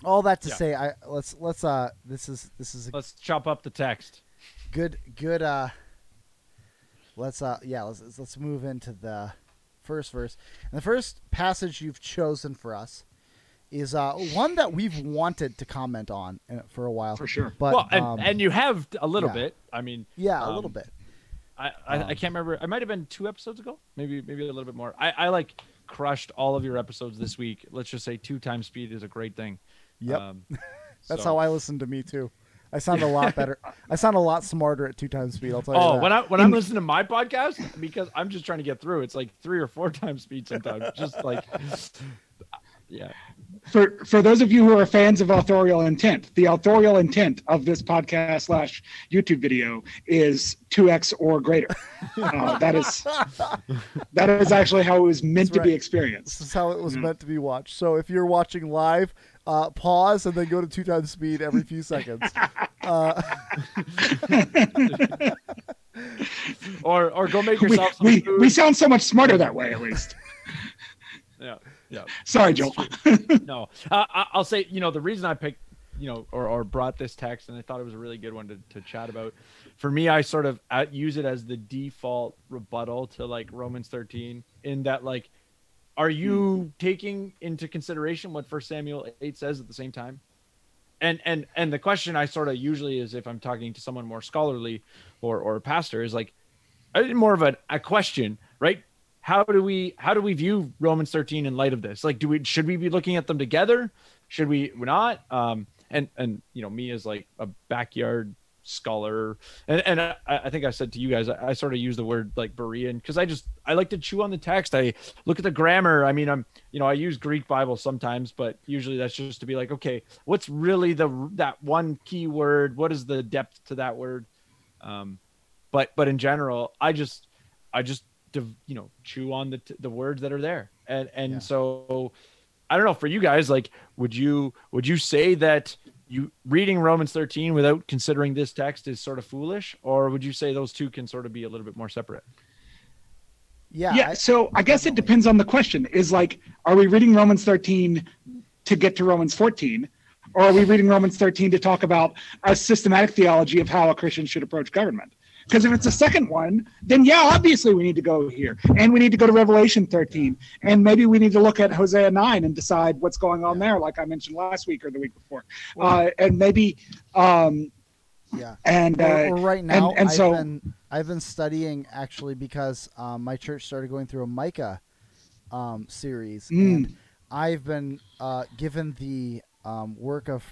all that to Yeah. say i let's let's uh this is this is a let's chop up the text good good uh let's uh yeah let's let's- let's move into the first verse and the first passage you've chosen for us is uh one that we've wanted to comment on uh, for a while for sure. but well and, um, and you have a little yeah. bit i mean yeah a um, little bit I, I, Um, I can't remember. I might have been two episodes ago, maybe maybe a little bit more. I, I like crushed all of your episodes this week. Let's just say two times speed is a great thing. Yep. Um, [laughs] that's so- how i listen to me too i sound a lot [laughs] better i sound a lot smarter at two times speed i'll tell you Oh, that. when I when I'm listening to my podcast because I'm just trying to get through. It's like three or four [laughs] times speed sometimes. Just like, yeah, For for those of you who are fans of authorial intent, the authorial intent of this podcast slash YouTube video is two x or greater. [laughs] Uh, that is that is actually how it was meant That's to be experienced. This is how it was Yeah. meant to be watched. So if you're watching live, uh, pause and then go to two times speed every few seconds. [laughs] Uh, or or go make We, yourself some we, food. we sound so much smarter that way, at least. [laughs] yeah, yeah. Sorry, Joel. [laughs] no, uh, I- I'll say you know the reason I picked you know or, or brought this text and I thought it was a really good one to, to chat about. For me, I sort of use it as the default rebuttal to like Romans 13 in that like, are you taking into consideration what First Samuel 8 says at the same time? And and and the question I sort of usually is if I'm talking to someone more scholarly or or a pastor is like, uh, more of a, a question, right? How do we how do we view Romans 13 in light of this? Like, do we should we be looking at them together? Should we not? Um, and and you know, me as like a backyard scholar and and I, I think i said to you guys I, I sort of use the word like berean because i just i like to chew on the text i look at the grammar i mean i'm you know i use greek bible sometimes but usually that's just to be like okay what's really the that one key word what is the depth to that word um but but in general i just i just you know chew on the the words that are there and and Yeah. so i don't know for you guys like would you would you say that you reading Romans 13 without considering this text is sort of foolish, or would you say those two can sort of be a little bit more separate? Yeah. yeah I- so i guess it depends on the question is like are we reading romans 13 to get to romans 14 or are we reading romans 13 to talk about a systematic theology of how a christian should approach government because if it's the second one then yeah obviously we need to go here and we need to go to revelation 13 and maybe we need to look at hosea 9 and decide what's going on there like i mentioned last week or the week before uh, and maybe um, yeah. and uh, or, or right now, and, and I've so been I've been studying actually because um, my church started going through a Micah um, series, Mm. and I've been uh, given the um, work of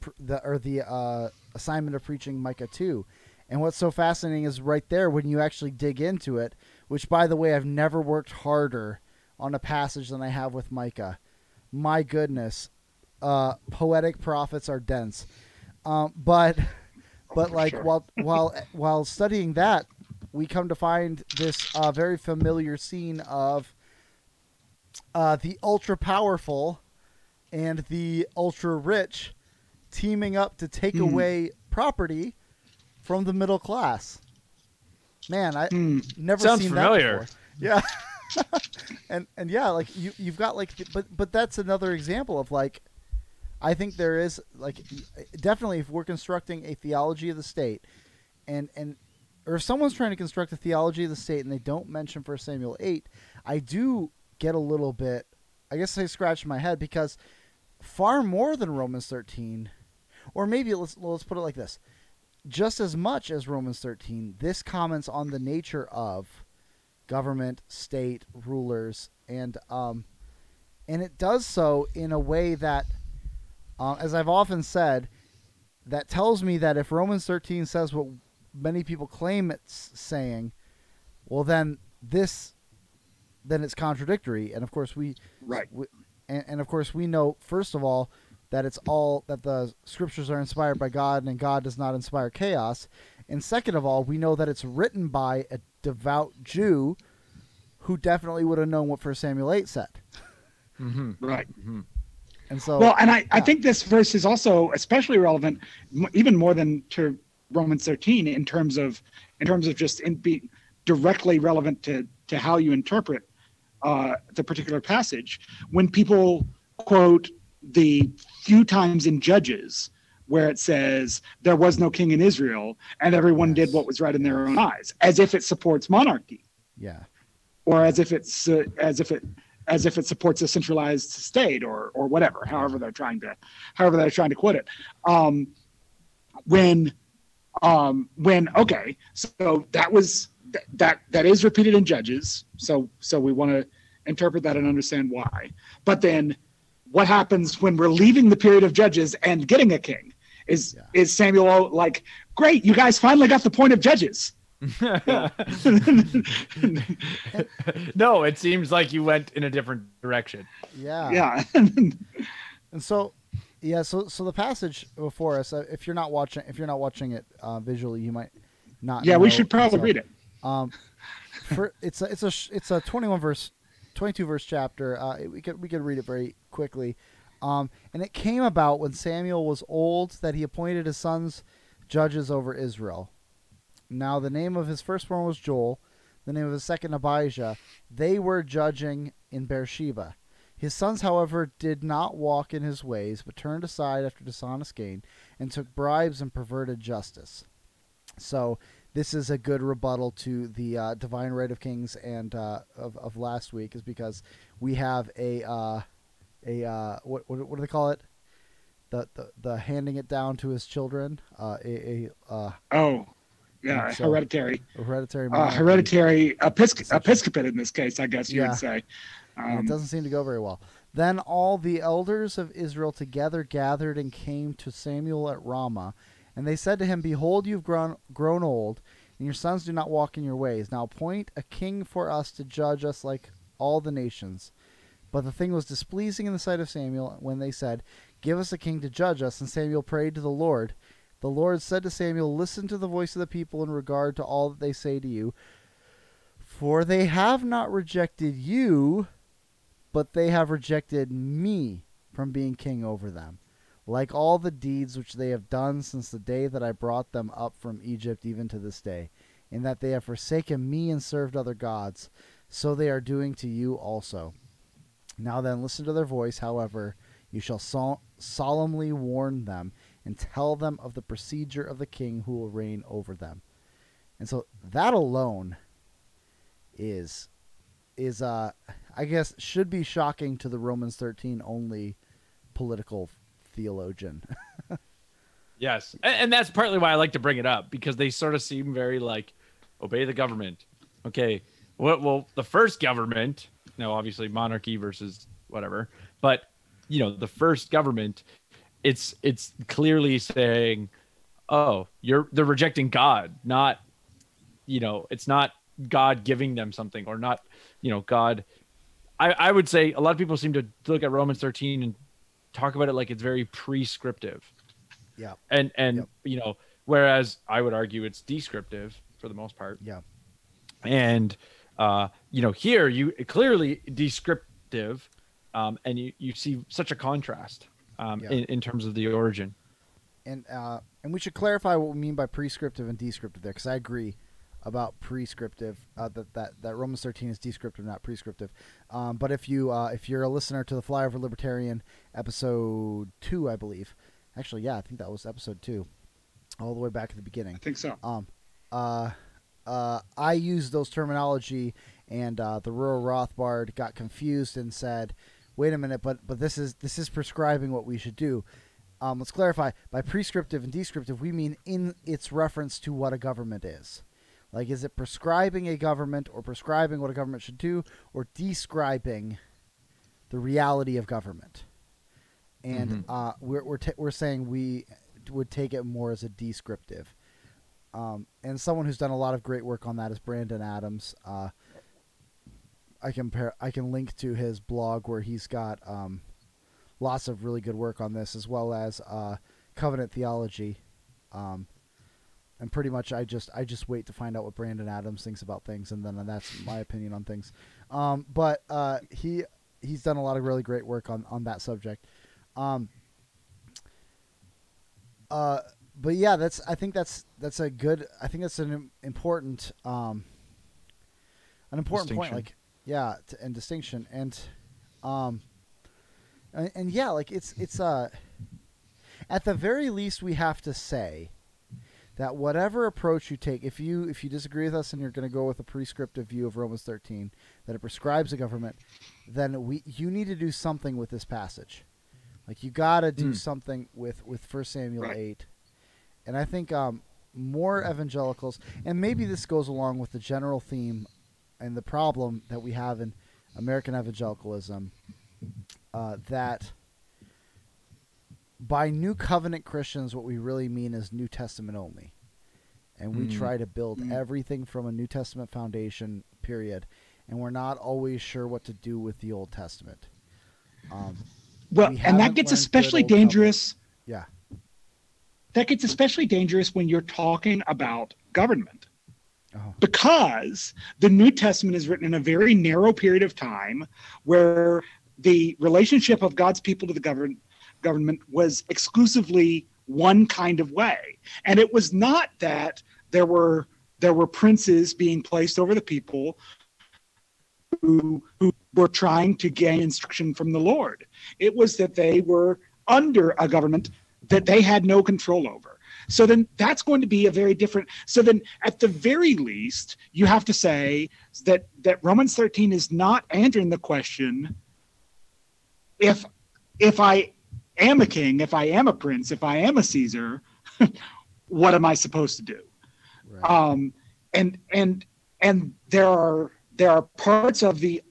pr- the or the uh, assignment of preaching Micah two. And what's so fascinating is right there when you actually dig into it, which by the way I've never worked harder on a passage than I have with Micah. My goodness, uh, poetic prophets are dense, um, but but for like sure. while while while studying that we come to find this uh, very familiar scene of uh, the ultra powerful and the ultra rich teaming up to take Hmm. away property from the middle class man i Hmm. never Sounds seen familiar. that before yeah [laughs] and and yeah like you you've got like but but that's another example of like I think there is like definitely if we're constructing a theology of the state, and and or if someone's trying to construct a theology of the state and they don't mention First Samuel eight, I do get a little bit. I guess I scratch my head because far more than Romans thirteen, or maybe let's let's put it like this: just as much as Romans thirteen, this comments on the nature of government, state, rulers, and um, and it does so in a way that uh, as I've often said, that tells me that if Romans 13 says what many people claim it's saying, well, then this, then it's contradictory. And of course, we, right we and, and of course, we know first of all that it's all that the scriptures are inspired by God, and God does not inspire chaos. And second of all, we know that it's written by a devout Jew, who definitely would have known what First Samuel 8 said. Mm-hmm. right And so, well and I, I think this verse is also especially relevant even more than to romans 13 in terms of in terms of just in be directly relevant to to how you interpret uh, the particular passage when people quote the few times in judges where it says there was no king in israel and everyone Yes. did what was right in their own eyes as if it supports monarchy yeah. or as if it's uh, as if it as if it supports a centralized state or or whatever however they're trying to however they're trying to quote it um when um when okay so that was th- that that is repeated in judges so so we want to interpret that and understand why but then what happens when we're leaving the period of judges and getting a king is Yeah. is samuel like great you guys finally got the point of judges [laughs] no, it seems like you went in a different direction. Yeah. yeah [laughs] And so, yeah. So, so the passage before us. Uh, if you're not watching, if you're not watching it uh, visually, you might not. yeah we should probably So, read it Um, for it's a it's a it's a 21 verse, 22 verse chapter. Uh, we could we could read it very quickly. Um, and it came about when Samuel was old that he appointed his sons judges over Israel. Now the name of his firstborn was Joel, the name of his second Abijah. They were judging in Beersheba. His sons, however, did not walk in his ways, but turned aside after dishonest gain, and took bribes and perverted justice. So this is a good rebuttal to the uh, divine right of kings and uh, of of last week, is because we have a uh, a uh, what, what what do they call it? The, the the handing it down to his children. Uh, a, a uh, oh yeah, So- hereditary, hereditary. uh, hereditary episc- episcopate in this case, I guess you Yeah. would say. Um, it doesn't seem to go very well. Then all the elders of Israel together gathered and came to Samuel at Ramah, and they said to him, Behold, you've grown, grown old, and your sons do not walk in your ways. Now appoint a king for us to judge us like all the nations. But the thing was displeasing in the sight of Samuel when they said, Give us a king to judge us. And Samuel prayed to the Lord. The Lord said to Samuel, Listen to the voice of the people in regard to all that they say to you. For they have not rejected you, but they have rejected me from being king over them, like all the deeds which they have done since the day that I brought them up from Egypt, even to this day, in that they have forsaken me and served other gods, so they are doing to you also. Now then, listen to their voice, however, you shall sol- solemnly warn them and tell them of the procedure of the king who will reign over them. And so that alone is is uh I guess should be shocking to the Romans 13 only political theologian. [laughs] Yes, and, and that's partly why I like to bring it up because they sort of seem very like obey the government. Okay, well, well, the first government, no, obviously monarchy versus whatever, but you know, the first government, it's it's clearly saying, oh, you're they're rejecting God, not, you know, it's not God giving them something or not, you know, God. I I would say a lot of people seem to look at Romans 13 and talk about it like it's very prescriptive yeah. and and Yep. you know whereas i would argue it's descriptive for the most part Yeah. and uh you know here you clearly descriptive um and you you see such a contrast um Yeah. in, in terms of the origin And uh and we should clarify what we mean by prescriptive and descriptive there cuz I agree about prescriptive uh, that that that Romans 13 is descriptive not prescriptive. Um, but if you uh, if you're a listener to the Flyover Libertarian episode 2 I believe. Actually, yeah, I think that was episode 2. All the way back at the beginning. I think so. um, uh, uh, I used those terminology, and uh, the rural Rothbard got confused and said, "Wait a minute, but but this is this is prescribing what we should do." Um, let's clarify. By prescriptive and descriptive, we mean in its reference to what a government is. Like, is it prescribing a government or prescribing what a government should do, or describing the reality of government? And Mhm. uh, we're we're, ta- we're saying we would take it more as a descriptive. Um, and someone who's done a lot of great work on that is Brandon Adams. Uh, I can pair, I can link to his blog where he's got um, lots of really good work on this, as well as uh, covenant theology. Um, and pretty much, I just I just wait to find out what Brandon Adams thinks about things, and then that's my opinion on things. Um, but uh, he he's done a lot of really great work on on that subject. Um, uh, but yeah, that's I think that's that's a good I think that's an important um an important point like yeah and distinction and um and, and yeah like it's it's uh at the very least we have to say that whatever approach you take if you if you disagree with us and you're going to go with a prescriptive view of Romans 13 that it prescribes a government then we you need to do something with this passage like you got to do Hmm. something with with First Samuel Right. 8 and I think um, more evangelicals, and maybe this goes along with the general theme and the problem that we have in American evangelicalism, uh, that by New Covenant Christians, what we really mean is New Testament only. And we Mm. try to build Mm. everything from a New Testament foundation, period. And we're not always sure what to do with the Old Testament. Um, Well, we and that gets especially good Old dangerous. yeah. That gets especially dangerous when you're talking about government. Oh, because the New Testament is written in a very narrow period of time where the relationship of God's people to the govern- government was exclusively one kind of way. And it was not that there were there were princes being placed over the people who who were trying to gain instruction from the Lord. It was that they were under a government that they had no control over. So then that's going to be a very different. So then at the very least, you have to say that that Romans 13 is not answering the question if if I am a king, if I am a prince, if I am a Caesar, [laughs] what am I supposed to do? right. Um, and and and there are there are parts of the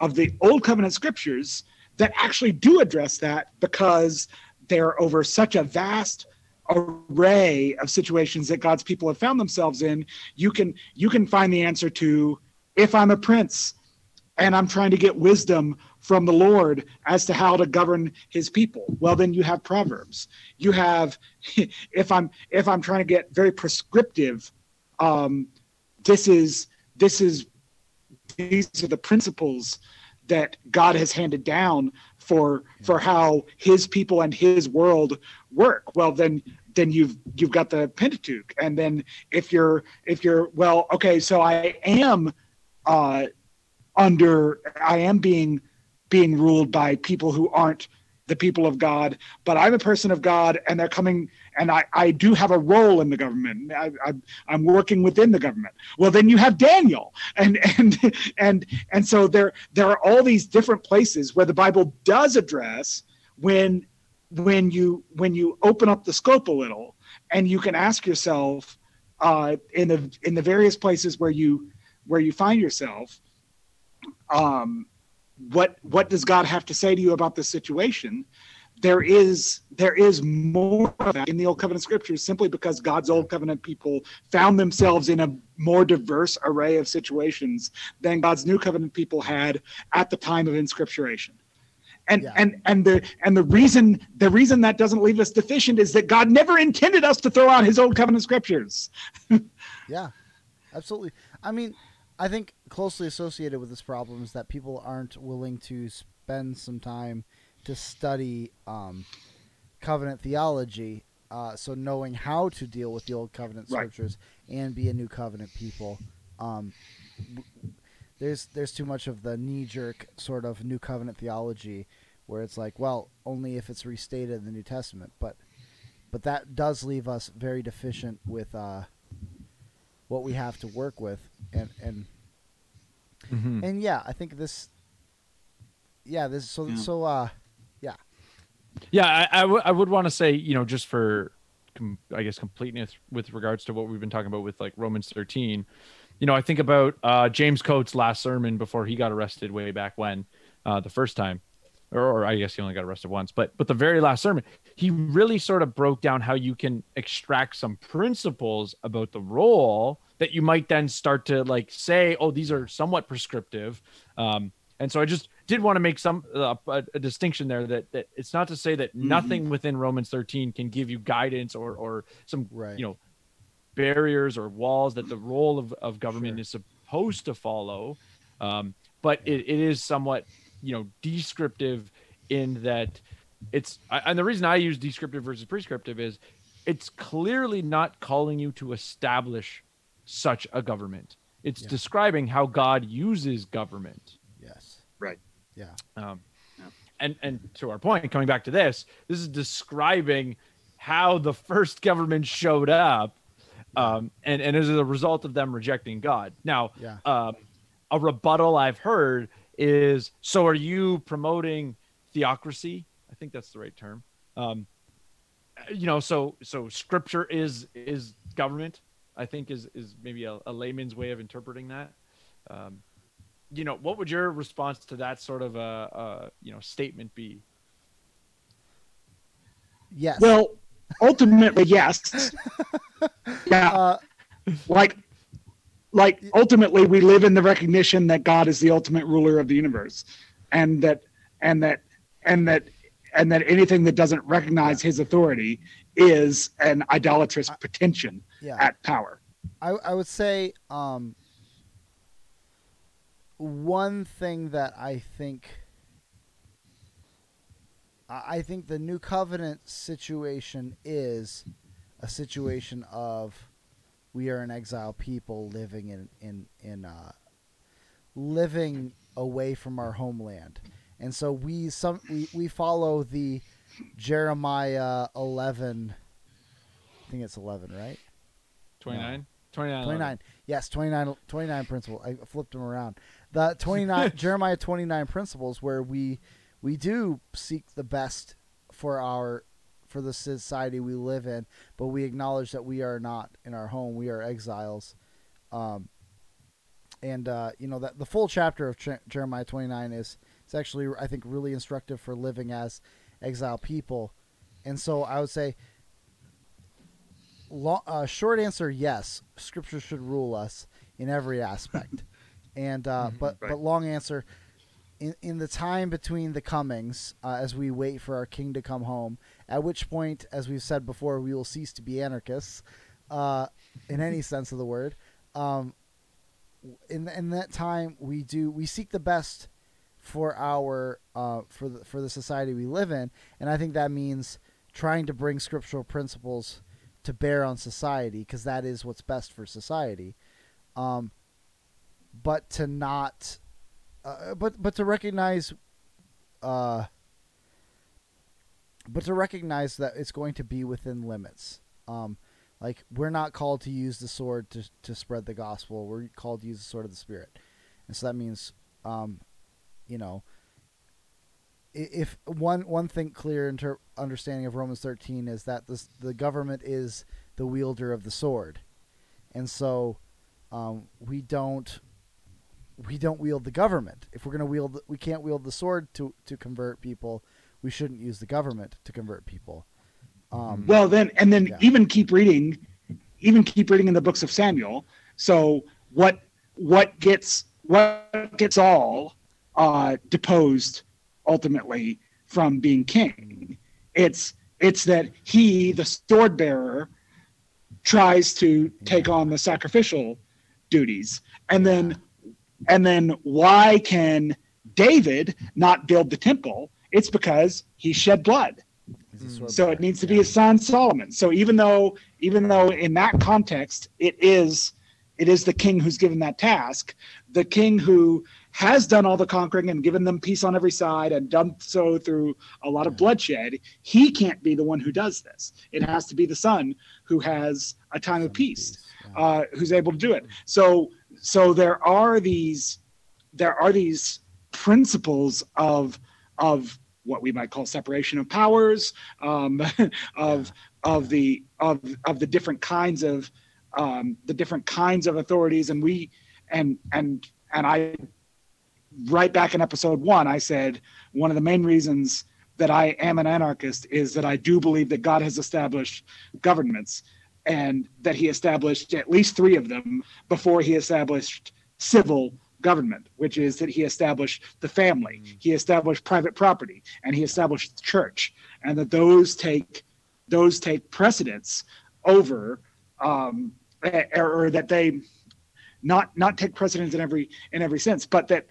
of the old covenant scriptures that actually do address that because they're over such a vast array of situations that God's people have found themselves in you can you can find the answer to if I'm a prince and I'm trying to get wisdom from the Lord as to how to govern his people. Well, then you have Proverbs. You have [laughs] if I'm if I'm trying to get very prescriptive, um, this is this is these are the principles that God has handed down for for how his people and his world work. Well, then then you've you've got the Pentateuch. And then if you're if you're well, okay, so I am uh under I am being being ruled by people who aren't the people of God, but I'm a person of God, and they're coming, and I, I do have a role in the government. I, I, I'm working within the government. Well, then you have Daniel, and [laughs] and and and so there there are all these different places where the Bible does address when when you when you open up the scope a little, and you can ask yourself uh, in the in the various places where you where you find yourself um, what what does God have to say to you about this situation? There is there is more of that in the Old Covenant scriptures simply because God's Old Covenant people found themselves in a more diverse array of situations than God's New Covenant people had at the time of inscripturation. And Yeah. and and the and the reason the reason that doesn't leave us deficient is that God never intended us to throw out his Old Covenant scriptures. [laughs] Yeah, absolutely. I mean, I think closely associated with this problem is that people aren't willing to spend some time to study um, covenant theology. Uh, so knowing how to deal with the old covenant Right. scriptures and be a new covenant people, um, there's there's too much of the knee jerk sort of new covenant theology where it's like, well, only if it's restated in the New Testament, but but that does leave us very deficient with uh, what we have to work with, and and Mhm. and yeah, I think this, yeah, this so Yeah. so uh, yeah. Yeah, I, I, w- I would want to say, you know, just for, com- I guess, completeness with regards to what we've been talking about with like Romans 13, you know, I think about uh, James Coates' last sermon before he got arrested way back when, uh, the first time, or, or I guess he only got arrested once, but but the very last sermon, he really sort of broke down how you can extract some principles about the role that you might then start to like say, oh, these are somewhat prescriptive. Um, and so I just did want to make some uh, a, a distinction there that, that it's not to say that nothing within Romans 13 can give you guidance or or some Right. you know barriers or walls that the role of, of government Sure. is supposed to follow. Um, but it, it is somewhat you know descriptive in that it's and the reason I use descriptive versus prescriptive is it's clearly not calling you to establish such a government. It's Yeah. describing how God uses government. yes, Right. yeah, Um, Yeah. and and to our point, coming back to this, this is describing how the first government showed up, um, and and as a result of them rejecting God. Now, yeah, um, a rebuttal I've heard is, so are you promoting theocracy? I think that's the right term. Um, you know, so so scripture is is government. I think is is maybe a, a layman's way of interpreting that. Um, you know, what would your response to that sort of a, a you know statement be? yes. Well, ultimately, yes. [laughs] Yeah, uh, like like ultimately we live in the recognition that God is the ultimate ruler of the universe and that and that and that and that anything that doesn't recognize his authority is an idolatrous pretension yeah. at power. I, I would say um, one thing that I think I I think the new covenant situation is a situation of we are an exile people living in in in uh, living away from our homeland, and so we some we, we follow the Jeremiah eleven. I think it's eleven, right? 29? 29. 29 yes 29 29 principles i flipped them around the 29 [laughs] jeremiah 29 principles where we we do seek the best for our for the society we live in, but we acknowledge that we are not in our home. We are exiles. Um, and uh, you know that the full chapter of Jer- Jeremiah 29 is it's actually I think really instructive for living as exile people. And so I would say long, uh, short answer yes, scripture should rule us in every aspect. [laughs] and uh, but Right. but long answer in in the time between the comings uh, as we wait for our king to come home, at which point as we've said before we will cease to be anarchists uh, in any [laughs] sense of the word. Um, in in that time we do we seek the best for our uh, for the for the society we live in, and I think that means trying to bring scriptural principles to bear on society because that is what's best for society. Um, but to not, uh, but but to recognize, uh, but to recognize that it's going to be within limits. Um, like we're not called to use the sword to to spread the gospel. We're called to use the sword of the spirit, and so that means, um, you know, if one one thing clear inter- understanding of Romans thirteen is that this the government is the wielder of the sword, and so um, we don't we don't wield the government. If we're going to wield, we can't wield the sword to to convert people. We shouldn't use the government to convert people. Um, Well, then, and then Yeah. even keep reading, even keep reading in the books of Samuel. So what what gets what gets all uh, deposed ultimately from being king? It's it's that he, the sword bearer, tries to take on the sacrificial duties, and then and then why can David not build the temple? It's because he shed blood. He's a sword so it needs to be his son solomon. So even though even though in that context it is it is the king who's given that task the king who has done all the conquering and given them peace on every side and done so through a lot of bloodshed he can't be the one who does this. It has to be the son who has a time of peace uh, who's able to do it. So so there are these there are these principles of of what we might call separation of powers, um, [laughs] of of the of of the different kinds of um, the different kinds of authorities, and we and and and I right back in episode one, I said one of the main reasons that I am an anarchist is that I do believe that God has established governments and that he established at least three of them before he established civil government, which is that he established the family, he established private property, and he established the church, and that those take those take precedence over um, eh, or, or that they not not take precedence in every in every sense, but that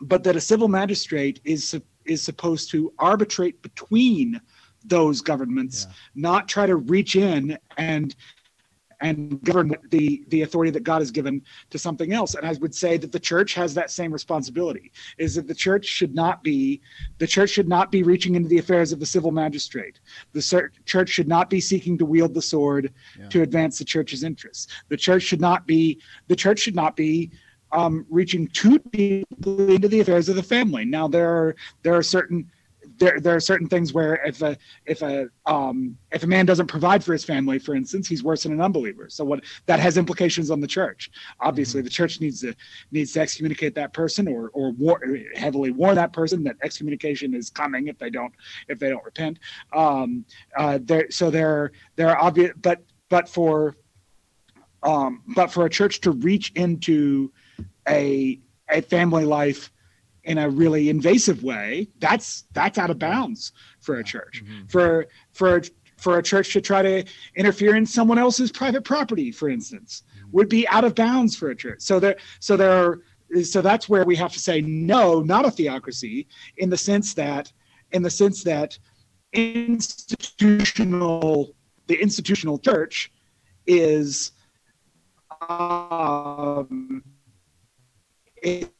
but that a civil magistrate is is supposed to arbitrate between those governments, Yeah. not try to reach in and and govern the the authority that God has given to something else. And I would say that the church has that same responsibility. Is that the church should not be the church should not be reaching into the affairs of the civil magistrate. The church should not be seeking to wield the sword Yeah. to advance the church's interests. The church should not be the church should not be um, reaching too deeply into the affairs of the family. Now there are there are certain there, there are certain things where if a if a um, if a man doesn't provide for his family, for instance, he's worse than an unbeliever. So what that has implications on the church. Obviously, the church needs to needs to excommunicate that person or or war, heavily warn that person that excommunication is coming if they don't if they don't repent. Um, uh, there so there there are obvious, but but for um, but for a church to reach into a a family life in a really invasive way, that's that's out of bounds for a church. For for for a church to try to interfere in someone else's private property, for instance, would be out of bounds for a church. So there so there are so that's where we have to say no, not a theocracy, in the sense that in the sense that institutional the institutional church is um, it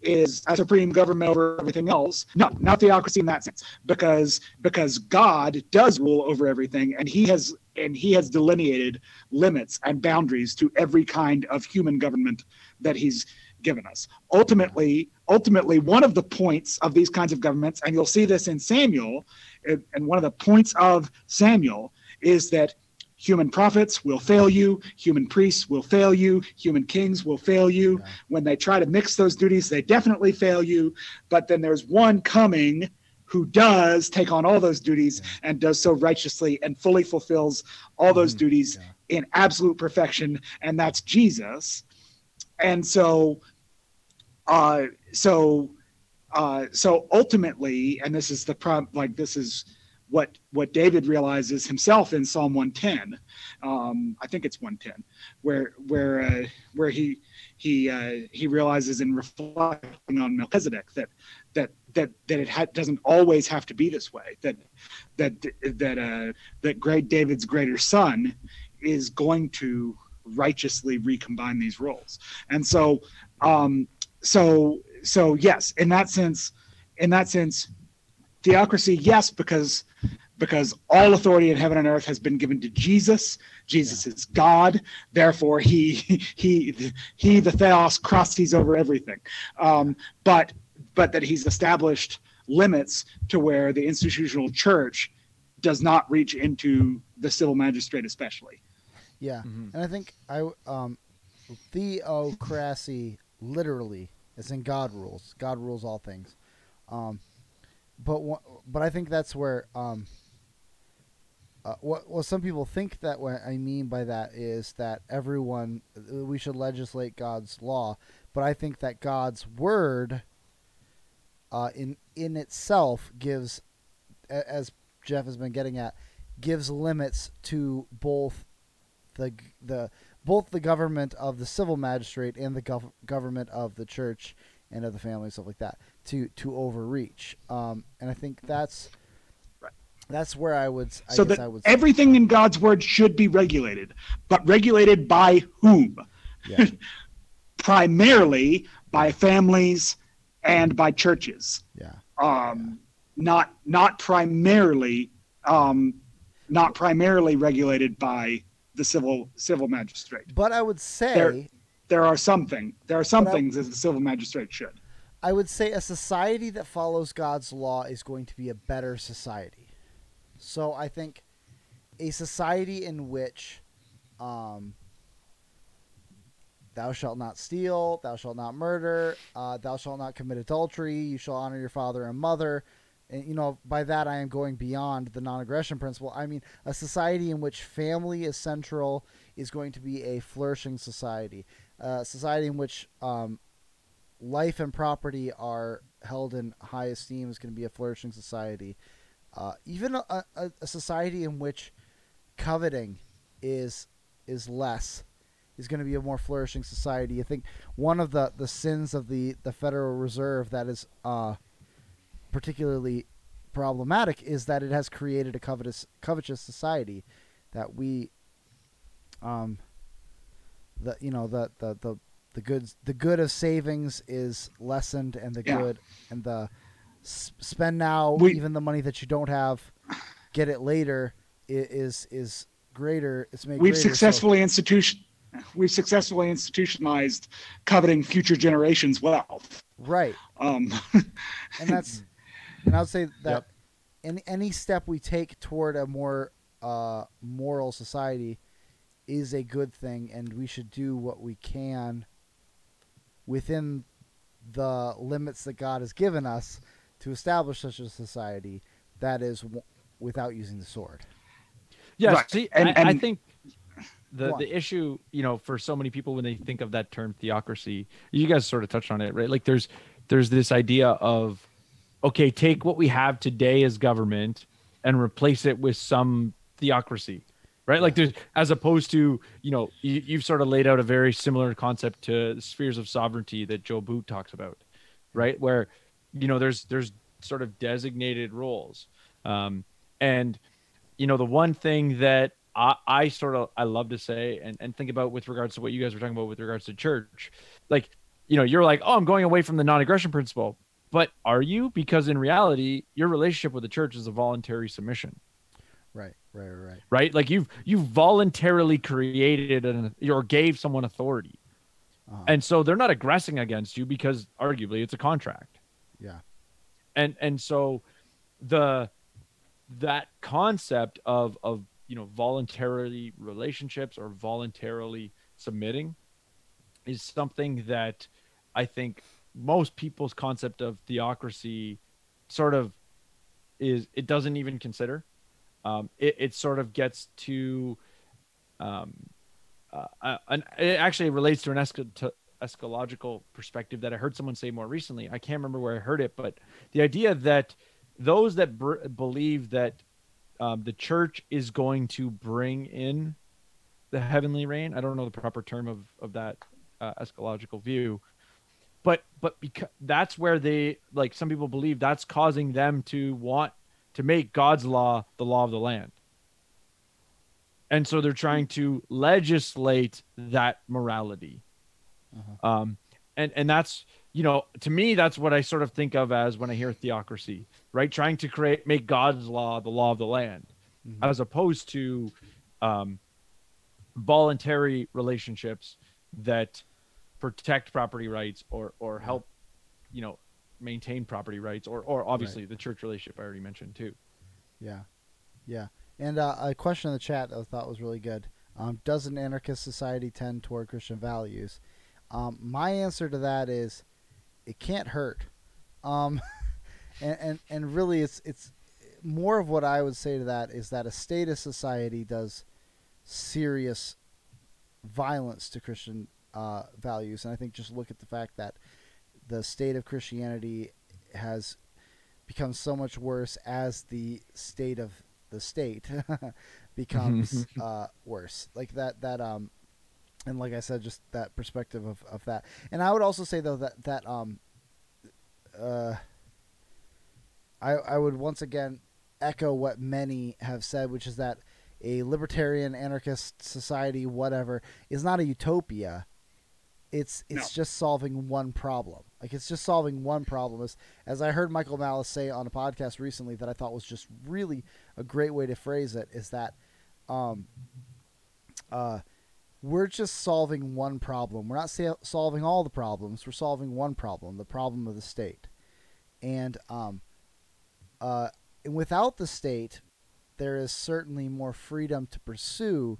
is a supreme government over everything else. No, not theocracy in that sense, because because God does rule over everything, and He has and He has delineated limits and boundaries to every kind of human government that He's given us. Ultimately, ultimately, one of the points of these kinds of governments, and you'll see this in Samuel, and and one of the points of Samuel is that human prophets will fail you, human priests will fail you, human kings will fail you. Yeah. When they try to mix those duties, they definitely fail you. But then there's one coming who does take on all those duties and does so righteously and fully fulfills all those Mhm. duties Yeah. in absolute perfection, and that's Jesus. And so, uh, so, uh, so ultimately, and this is the problem. Like this is what what David realizes himself in Psalm 110. Um, I think it's 110, where where uh, where he he uh, he realizes in reflecting on Melchizedek that that that that it ha- doesn't always have to be this way. That that that uh, that great David's greater son is going to righteously recombine these roles. And so um, so so yes, in that sense, in that sense, theocracy yes because because all authority in heaven and earth has been given to Jesus. Jesus is God. Therefore, he [laughs] he he the theos crosses over everything. Um, but but that he's established limits to where the institutional church does not reach into the civil magistrate, especially. Yeah, Mhm. and I think I um, theocracy literally is in God rules. God rules all things. Um, but but I think that's where um, uh, what what some people think that what I mean by that is that everyone uh, we should legislate God's law, but I think that God's word uh, in in itself gives, as Jeff has been getting at, gives limits to both the the both the government of the civil magistrate and the gov- government of the church and of the family and stuff like that to to overreach. Um, and I think that's Right. that's where I would s- I so that I would everything in God's word should be regulated, but regulated by whom? Yeah. [laughs] Primarily by families and by churches. yeah Um, not not primarily um, not primarily regulated by the civil civil magistrate. but I would say There- There are something there are some But I- things as the civil magistrate should. I would say a society that follows God's law is going to be a better society. So I think a society in which um, thou shalt not steal, thou shalt not murder, uh, thou shalt not commit adultery, you shall honor your father and mother. And, you know, by that I am going beyond the non aggression principle. I mean, a society in which family is central is going to be a flourishing society. A society in which um, life and property are held in high esteem is going to be a flourishing society. Uh, even a, a, a society in which coveting is is less is going to be a more flourishing society. I think one of the, the sins of the, the Federal Reserve that is uh, particularly problematic is that it has created a covetous covetous society that we um the you know the the the the goods the good of savings is lessened and the Yeah. good and the spend now We- even the money that you don't have get it later is is greater it's made We've greater, so- successfully institution we've successfully institutionalized coveting future generations' wealth. right Um, [laughs] and that's and I would say that Yep. any any step we take toward a more uh, moral society is a good thing, and we should do what we can within the limits that God has given us to establish such a society that is w- without using the sword. Yeah, Right. see, And- I, I think the the issue, you know, for so many people when they think of that term theocracy, you guys sort of touched on it, right? Like there's there's this idea of okay, take what we have today as government and replace it with some theocracy. Right? Like there's as opposed to, you know, you, you've sort of laid out a very similar concept to spheres of sovereignty that Joe Boot talks about, right? Where, you know, there's there's sort of designated roles. Um, and you know the one thing that I, I sort of I love to say and, and think about with regards to what you guys were talking about with regards to church, like you know you're like oh I'm going away from the non-aggression principle, but are you? Because in reality, your relationship with the church is a voluntary submission, Right, right, right, right. right? Like you've you voluntarily created an or gave someone authority, Uh-huh. and so they're not aggressing against you because arguably it's a contract yeah. and and so the that concept of of you know voluntarily relationships or voluntarily submitting is something that i think most people's concept of theocracy sort of is it doesn't even consider um it, it sort of gets to um uh, uh, an, it actually relates to an to eschatological perspective that I heard someone say more recently. I can't remember where I heard it, but the idea that those that br- believe that um, the church is going to bring in the heavenly reign. I don't know the proper term of of that uh, eschatological view, but but because that's where they like some people believe that's causing them to want to make God's law the law of the land. And so they're trying to legislate that morality. Uh-huh. Um, and and that's you know to me that's what I sort of think of as when I hear theocracy, right? Trying to create make God's law the law of the land, Mhm. as opposed to um, voluntary relationships that protect property rights or or help you know maintain property rights or or obviously the church relationship I already mentioned too. Yeah, yeah. And uh, a question in the chat I thought was really good. Um, does an anarchist society tend toward Christian values? Um, my answer to that is, it can't hurt. Um, [laughs] and, and and really, it's it's more of what I would say to that is that a statist society does serious violence to Christian uh, values, and I think just look at the fact that the state of Christianity has become so much worse as the state of the state [laughs] becomes [laughs] uh, worse. Like that that um and like I said, just that perspective of, of that. And I would also say though that that um uh I I would once again echo what many have said, which is that a libertarian anarchist society, whatever, is not a utopia. It's it's No. just solving one problem. Like it's just solving one problem. As as I heard Michael Malice say on a podcast recently that I thought was just really a great way to phrase it is that um uh we're just solving one problem. We're not sa- solving all the problems. We're solving one problem, the problem of the state. And um uh and without the state there is certainly more freedom to pursue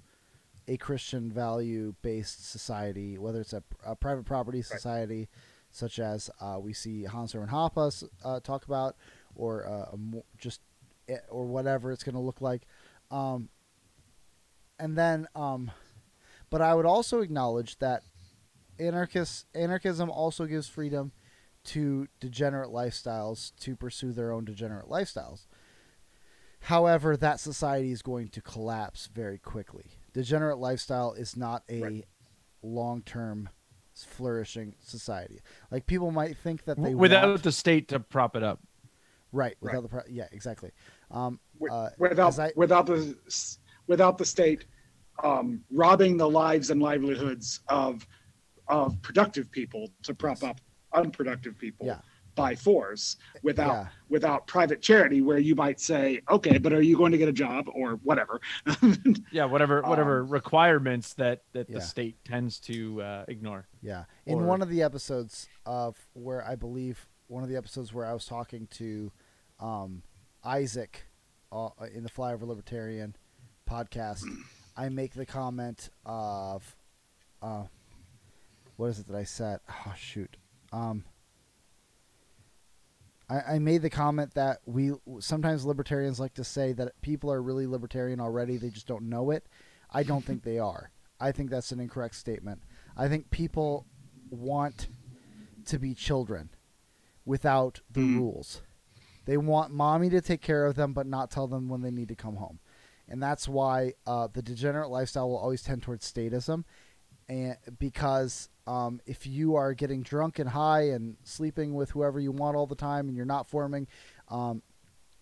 a Christian value based society, whether it's a, a private property society, such as uh, we see Hans Hermann Hoppe uh, talk about, or uh, just eh, or whatever it's going to look like. Um, and then, um, but I would also acknowledge that anarchist anarchism also gives freedom to degenerate lifestyles to pursue their own degenerate lifestyles. However, that society is going to collapse very quickly. Degenerate lifestyle is not a Right. long-term flourishing society. Like people might think that they without want, the state to prop it up. right without Right. the pro- yeah exactly. Um, uh, without I- without the without the state um, robbing the lives and livelihoods of of productive people to prop up unproductive people Yeah. By force without Yeah. without private charity where you might say okay but are you going to get a job or whatever [laughs] Yeah, whatever whatever requirements that that Um, Yeah. the state tends to uh, ignore. Yeah. In Or- one of the episodes of where I believe one of the episodes where I was talking to um, Isaac uh, in the Flyover Libertarian podcast, I make the comment of uh, what is it that I said? Oh shoot. Um, I, I made the comment that we sometimes libertarians like to say that people are really libertarian already, they just don't know it. I don't think they are. I think that's an incorrect statement. I think people want to be children without the Mm. rules. They want mommy to take care of them, but not tell them when they need to come home. And that's why uh, the degenerate lifestyle will always tend towards statism. And because um, if you are getting drunk and high and sleeping with whoever you want all the time and you're not forming um,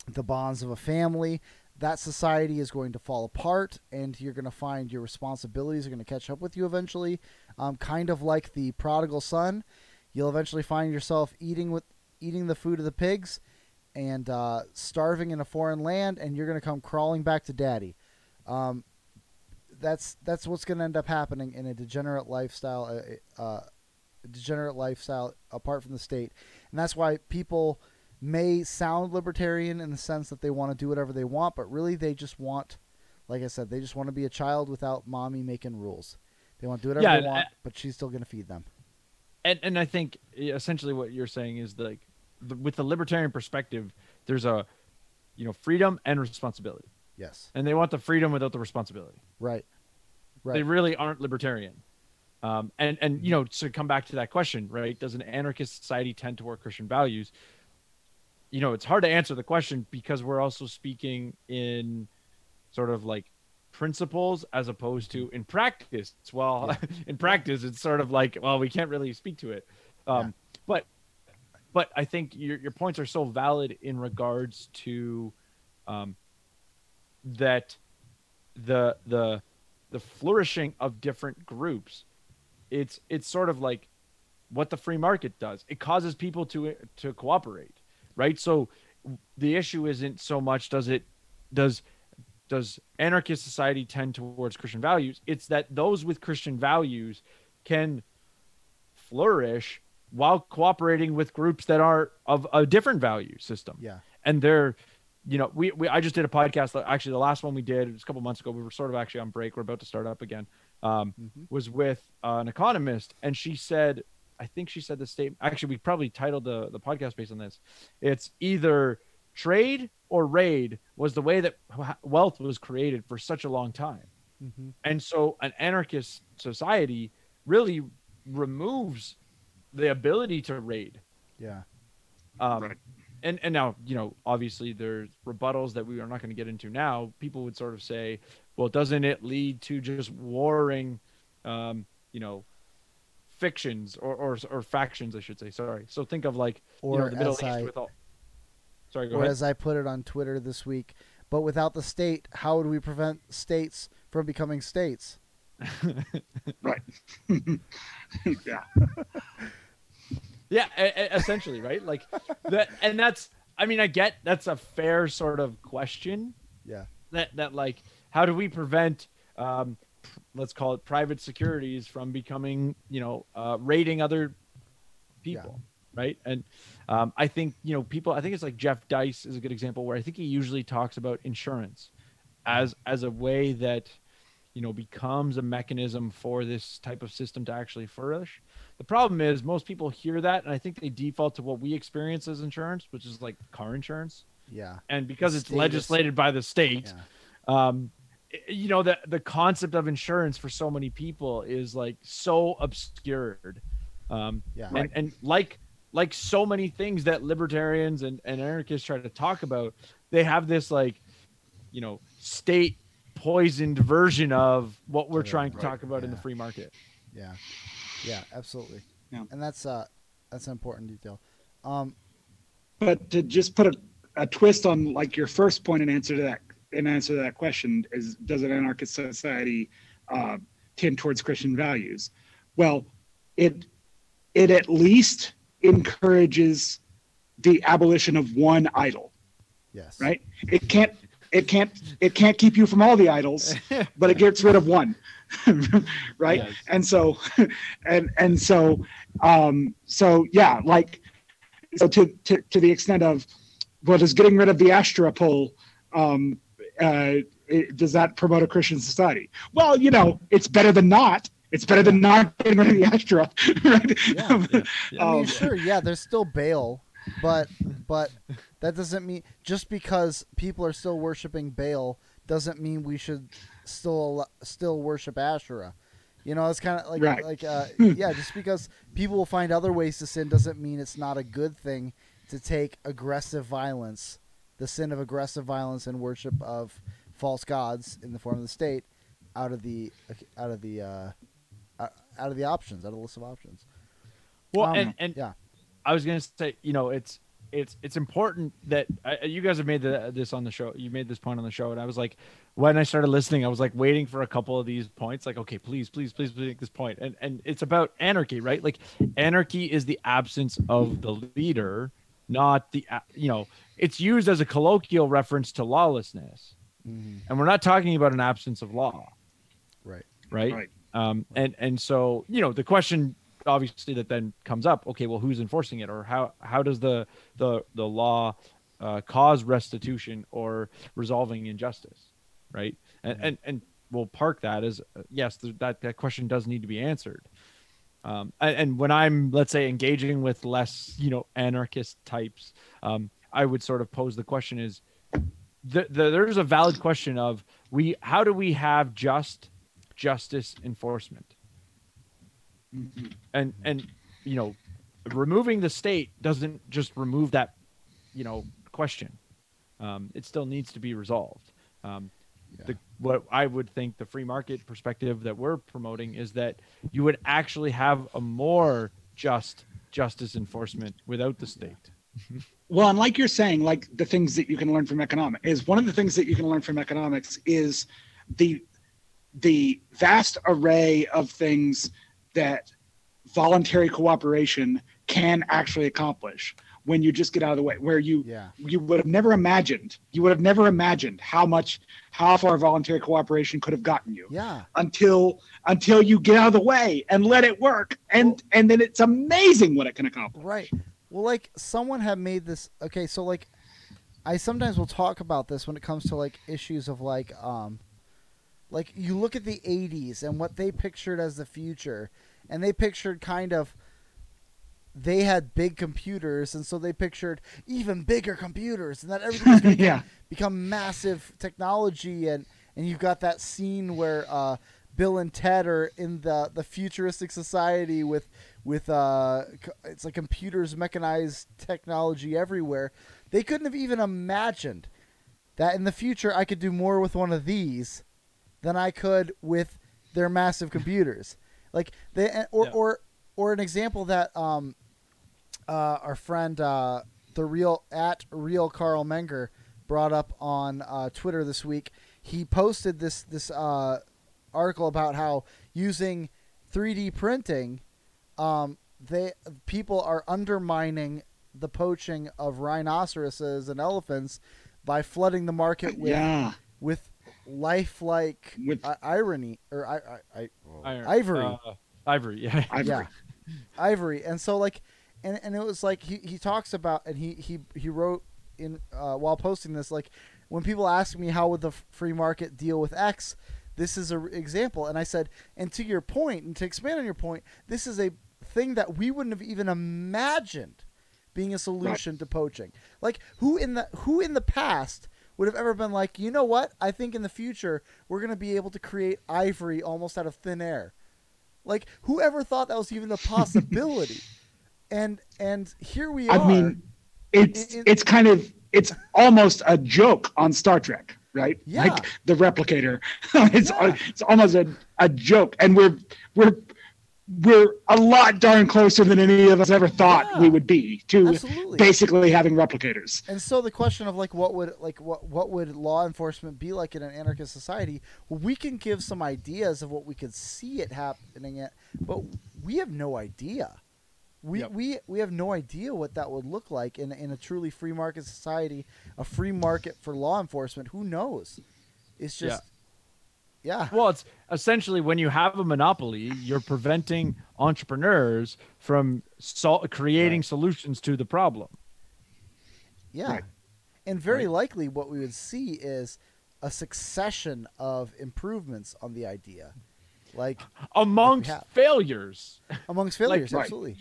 the bonds of a family, that society is going to fall apart and you're going to find your responsibilities are going to catch up with you eventually. Um, kind of like the prodigal son, you'll eventually find yourself eating with eating the food of the pigs and uh, starving in a foreign land, and you're going to come crawling back to daddy. Um, that's that's what's going to end up happening in a degenerate lifestyle, uh, uh, degenerate lifestyle apart from the state, and that's why people may sound libertarian in the sense that they want to do whatever they want, but really they just want, like I said, they just want to be a child without mommy making rules. They want to do whatever Yeah, they want, I- but she's still going to feed them. and and I think essentially what you're saying is like the, with the libertarian perspective, there's a you know freedom and responsibility, Yes. and they want the freedom without the responsibility. Right. Right. They really aren't libertarian. Um, and and you know to come back to that question, right? Does an anarchist society tend toward Christian values? You know, it's hard to answer the question because we're also speaking in sort of like principles as opposed to in practice. Well, [laughs] in practice, it's sort of like, well, we can't really speak to it. Um, But but I think your your points are so valid in regards to um, that the the the flourishing of different groups. It's it's sort of like what the free market does. It causes people to to cooperate, right? So the issue isn't so much does it does does anarchist society tend towards Christian values? It's that those with Christian values can flourish while cooperating with groups that are of a different value system Yeah. and they're you know we, we i just did a podcast actually the last one we did was a couple months ago we were sort of actually on break we're about to start up again um, Mhm. was with uh, an economist and she said i think she said the statement actually we probably titled the, the podcast based on this it's either trade or raid was the way that wealth was created for such a long time hmm and so an anarchist society really removes the ability to raid Yeah. um, Right. And and now you know obviously there's rebuttals that we are not going to get into now. People would sort of say, well, doesn't it lead to just warring, um, you know, fictions or, or or factions, I should say. Sorry. So think of like Or you know the Middle East I with all. Sorry, go or ahead. as I put it on Twitter this week, but without the state, how would we prevent states from becoming states? [laughs] [laughs] Right. [laughs] yeah. Yeah, essentially, right? Like [laughs] that, and that's. I mean, I get that's a fair sort of question. Yeah. That that like, how do we prevent, um, let's call it private securities from becoming, you know, uh, raiding other people, right? And um, I think you know people. I think it's like Jeff Deist is a good example where I think he usually talks about insurance as as a way that you know becomes a mechanism for this type of system to actually flourish. The problem is most people hear that and I think they default to what we experience as insurance, which is like car insurance. Yeah. And because it's legislated by the state, Yeah. um you know the the concept of insurance for so many people is like so obscured. Um Yeah. and, and like like so many things that libertarians and, and anarchists try to talk about, they have this like, you know, state poisoned version of what we're Right, trying to right, talk about in the free market. Yeah. Yeah. Absolutely. Yeah. And that's uh that's an important detail. Um. But to just put a, a twist on like your first point in answer to that in answer to that question is does an anarchist society uh, tend towards Christian values? Well, it it at least encourages the abolition of one idol, Yes. right? It can't it can't it can't keep you from all the idols, [laughs] but it gets rid of one. [laughs] right? Yes. And so [laughs] and and so um so yeah, like so to, to, to the extent of well does getting rid of the Asherah pole um, uh, it- does that promote a christian society well you know it's better than not it's better than not getting rid of the Asherah [laughs] right Yeah. Yeah. I mean, Um, sure, yeah, there's still Baal, but but that doesn't mean just because people are still worshiping Baal doesn't mean we should still still worship Asherah. You know, it's kind of like Right. like uh, [laughs] yeah, just because people will find other ways to sin doesn't mean it's not a good thing to take aggressive violence, the sin of aggressive violence and worship of false gods in the form of the state, out of the out of the uh, out out of the options, out of the list of options. Well, Um, and, and yeah. I was gonna say, you know, it's it's it's important that uh, you guys have made the, this on the show. You made this point on the show, and I was like, when I started listening, I was like waiting for a couple of these points. Like, okay, please, please, please, please make this point. And and it's about anarchy, right? Like, anarchy is the absence of the leader, not the you know. It's used as a colloquial reference to lawlessness, Mhm. and we're not talking about an absence of law Right. right? Right. Um, and and so you know the question obviously that then comes up okay well who's enforcing it? Or how how does the the the law uh, cause restitution or resolving injustice right? And and, and we'll park that as uh, yes th- that that question does need to be answered. Um, and, and when i'm let's say engaging with less you know anarchist types um, i would sort of pose the question is the, the, there's a valid question of we how do we have just justice enforcement and and you know removing the state doesn't just remove that you know question. Um, it still needs to be resolved. Um, the, what i would think the free market perspective that we're promoting is that you would actually have a more just justice enforcement without the state. [laughs] Well, and like you're saying, like the things that you can learn from economics is one of the things that you can learn from economics is the the vast array of things that voluntary cooperation can actually accomplish when you just get out of the way where you Yeah. you would have never imagined you would have never imagined how much how far voluntary cooperation could have gotten you Yeah. until until you get out of the way and let it work and and then it's amazing what it can accomplish Right. Well, like someone had made this. Okay, so like, I sometimes will talk about this when it comes to like issues of like, um, like you look at the '80s and what they pictured as the future, and they pictured kind of. They had big computers, and so they pictured even bigger computers, and that everything was [laughs] going to yeah become massive technology and and you've got that scene where uh, Bill and Ted are in the the futuristic society with with uh it's like computers mechanized technology everywhere they couldn't have even imagined that in the future I could do more with one of these than I could with their massive computers like they or Yeah. or or an example that um uh, our friend uh, the real at real Carl Menger brought up on uh, Twitter this week. He posted this this uh, article about how using 3D printing, um, they people are undermining the poaching of rhinoceroses and elephants by flooding the market with yeah with lifelike With- i- irony or I, I, I, Iron- Ivory. uh, ivory yeah. [laughs] Ivory. yeah. Ivory. And so like and, and it was like he, he talks about and he he, he wrote in uh, while posting this like when people ask me how would the free market deal with x this is an example. And i said and to your point and to expand on your point this is a thing that we wouldn't have even imagined being a solution to poaching. Like who in the who in the past would have ever been like you know what i think in the future we're going to be able to create ivory almost out of thin air like whoever thought that was even a possibility? [laughs] and and here we are. I mean, it's It- it- it's kind of it's almost a joke on Star Trek, right? Yeah. Like the replicator. [laughs] it's Yeah. it's almost a, a joke, and we're we're we're a lot darn closer than any of us ever thought Yeah. we would be to Absolutely. basically having replicators. and so the question of like what would like what what would law enforcement be like in an anarchist society? Well, we can give some ideas of what we could see it happening at, but we have no idea. We, Yep. we we have no idea what that would look like in in a truly free market society, a free market for law enforcement. Who knows? It's just yeah. Well, it's essentially when you have a monopoly, you're preventing entrepreneurs from sol- creating Right. solutions to the problem. Yeah. Right. And very Right. likely what we would see is a succession of improvements on the idea. Like Amongst have. failures, amongst [laughs] failures, right. absolutely.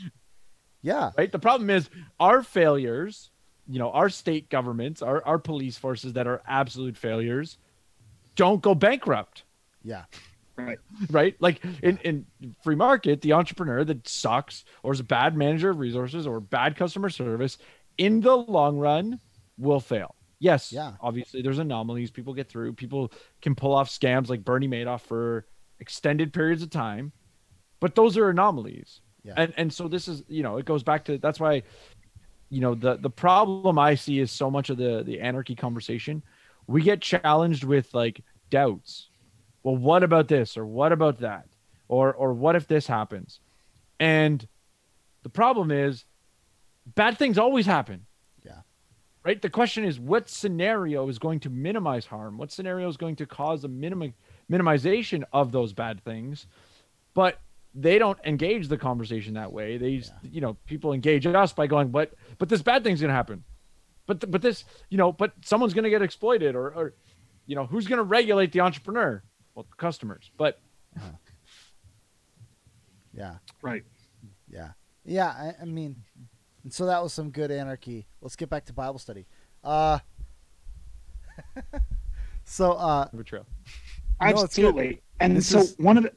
Yeah. right? The problem is our failures, you know, our state governments, our, our police forces that are absolute failures don't go bankrupt. Yeah. Right. right? Like in, in free market, the entrepreneur that sucks or is a bad manager of resources or bad customer service in the long run will fail. Yes, Yeah. obviously there's anomalies. People get through. People can pull off scams like Bernie Madoff for extended periods of time, but those are anomalies. Yeah. And and so this is you know it goes back to that's why you know the the problem I see is so much of the the anarchy conversation. We get challenged with like doubts. Well, what about this or what about that? Or or what if this happens? And the problem is bad things always happen. Yeah. Right? The question is what scenario is going to minimize harm? What scenario is going to cause a minimum minimization of those bad things? But they don't engage the conversation that way. They, you know, people engage us by going, but but this bad thing's gonna happen, but th- but this, you know, but someone's gonna get exploited, or or, you know, who's gonna regulate the entrepreneur? Well, the customers. But [laughs] Yeah. Right. Yeah. Yeah. I, I mean, and so that was some good anarchy. Let's get back to Bible study. Uh, [laughs] so, uh, betrayal. [laughs] No, it's good. Absolutely. And This so is- one of the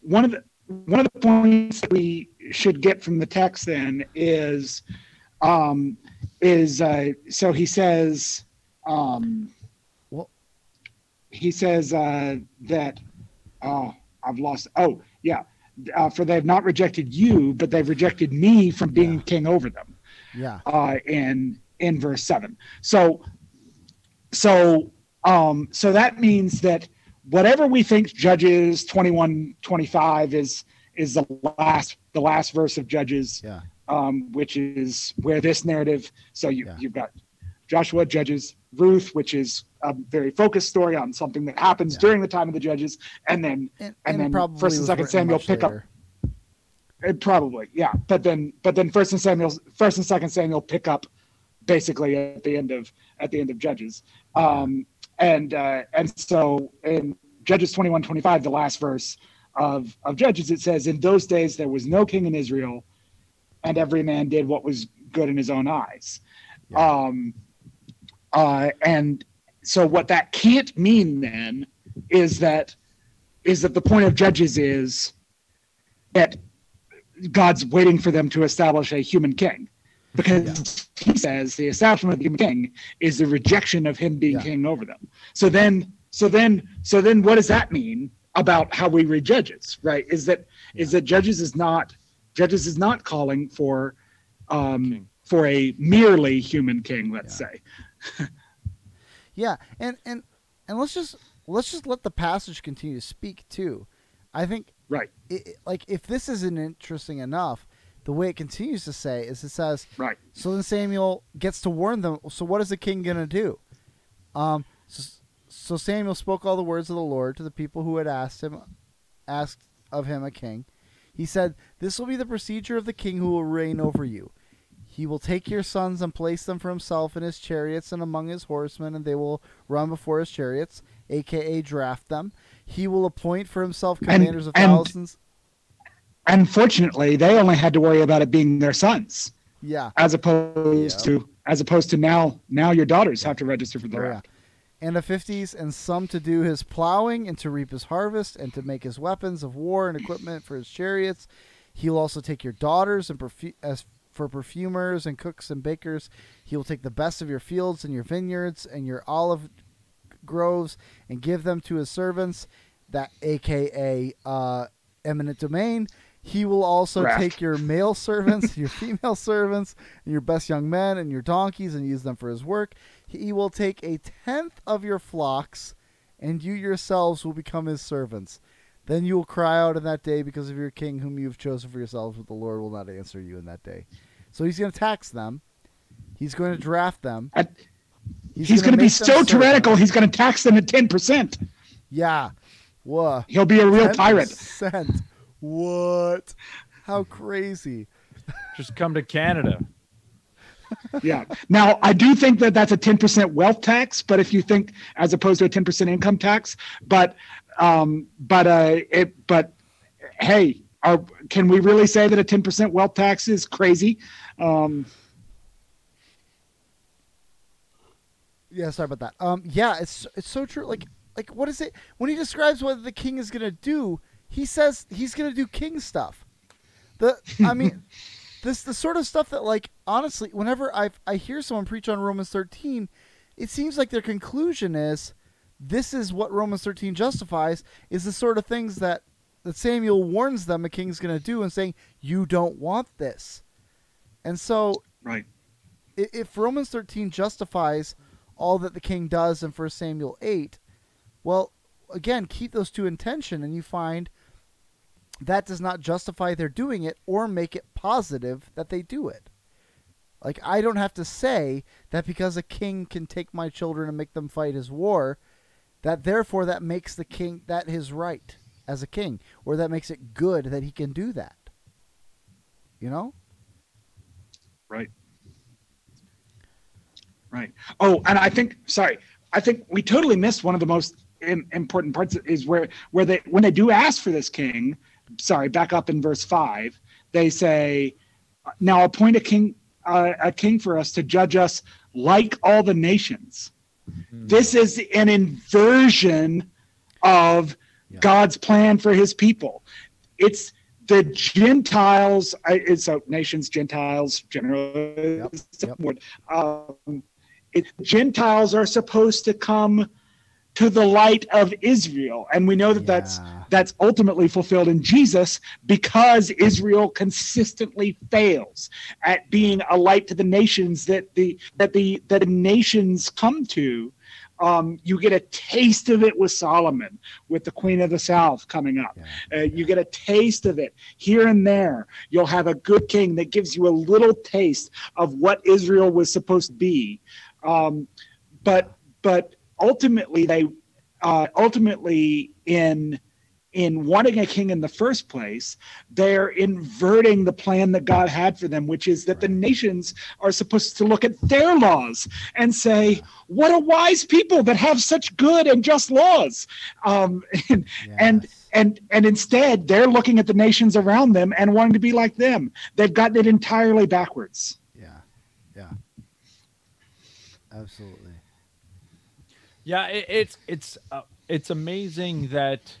one of the one of the points that we should get from the text then is um is uh so he says um Well- he says uh that oh I've lost oh yeah uh, for they have not rejected you but they've rejected me from being Yeah. king over them yeah. uh, in in verse seven. So so um, so that means that whatever we think Judges 21, 25 is is the last the last verse of Judges, Yeah. um, which is where this narrative. So you Yeah. you've got Joshua, Judges, Ruth, which is a very focused story on something that happens Yeah. during the time of the Judges, and then And, And and then First and Second Samuel pick up- It probably, yeah. But then, but then First and Samuel, First and Second Samuel pick up basically at the end of at the end of Judges, um, and uh, and so in Judges twenty one twenty five, the last verse of of Judges, it says, "In those days there was no king in Israel, and every man did what was good in his own eyes." Yeah. Um, uh, and so what that can't mean then is that is that the point of Judges is that God's waiting for them to establish a human king. Because he says the establishment of the human king is the rejection of him being Yeah. king over them. So then so then so then what does that mean about how we read judges, right? Is that is that judges is not judges is not calling for um for a merely human king, let's Yeah. say. [laughs] Yeah, and and and let's just let's just let the passage continue to speak too. I think Right, it, like if this isn't interesting enough, the way it continues to say is it says, right. so then Samuel gets to warn them. So what is the king gonna do? Um, so, so Samuel spoke all the words of the Lord to the people who had asked him, asked of him a king. He said, "This will be the procedure of the king who will reign over you. He will take your sons and place them for himself in his chariots and among his horsemen, and they will run before his chariots, aka draft them. He will appoint for himself And- commanders of and- thousands. Unfortunately, they only had to worry about it being their sons. Yeah, as opposed to as opposed to now now your daughters have to register for the Oh, yeah. draft. and the fifties, and some to do his plowing and to reap his harvest and to make his weapons of war and equipment for his chariots. He will also take your daughters and perfu- as for perfumers and cooks and bakers. He will take the best of your fields and your vineyards and your olive groves and give them to his servants, that aka uh, eminent domain. He will also Draft. take your male servants, your female servants, and your best young men and your donkeys and use them for his work. He will take a tenth of your flocks, and you yourselves will become his servants. Then you will cry out in that day because of your king whom you have chosen for yourselves, but the Lord will not answer you in that day. So he's going to tax them. He's going to draft them. And he's going to gonna be so tyrannical. servants. He's going to tax them at ten percent. Yeah. Whoa. He'll be a real tyrant. 10%. What? How crazy. Just come to Canada. Yeah. Now I do think that that's a ten percent wealth tax, but if you think as opposed to a ten percent income tax, but um, but uh, it but hey, are, can we really say that a ten percent wealth tax is crazy? Um, Yeah, sorry about that. Um, yeah, it's it's so true. Like, like what is it when he describes what the king is gonna do? He says he's gonna do king stuff. The I mean, [laughs] this the sort of stuff that like honestly, whenever I I hear someone preach on Romans thirteen, it seems like their conclusion is this is what Romans thirteen justifies is the sort of things that that Samuel warns them a king's gonna do and saying you don't want this, and so right. if Romans 13 justifies all that the king does in 1 Samuel 8, well, again, keep those two in tension and you find that does not justify their doing it or make it positive that they do it. Like, I don't have to say that because a king can take my children and make them fight his war, that therefore that makes the king that his right. As a king, or that makes it good that he can do that. You know? Right. Right. Oh, and I think sorry, I think we totally missed one of the most im- important parts is where where they when they do ask for this king. Sorry, back up in verse five. They say, "Now appoint a king, uh, a king for us to judge us like all the nations." This is an inversion of Yeah. God's plan for His people. It's the Gentiles. I- It's so nations, Gentiles, generally. Yep, yep. Um, it, Gentiles are supposed to come to the light of Israel, and we know that that's Yeah. that's ultimately fulfilled in Jesus because Israel consistently fails at being a light to the nations that the that the that the nations come to. Um, you get a taste of it with Solomon, with the Queen of the South coming up. Yeah. Uh, you get a taste of it here and there. You'll have a good king that gives you a little taste of what Israel was supposed to be. Um, but but ultimately, they uh, ultimately in in wanting a king in the first place, they're inverting the plan that God had for them, which is that the nations are supposed to look at their laws and say, "What a wise people that have such good and just laws." Um, [laughs] and, and and and instead they're looking at the nations around them and wanting to be like them they've gotten it entirely backwards Yeah. Yeah. Absolutely. Yeah, it, it's it's uh, it's amazing that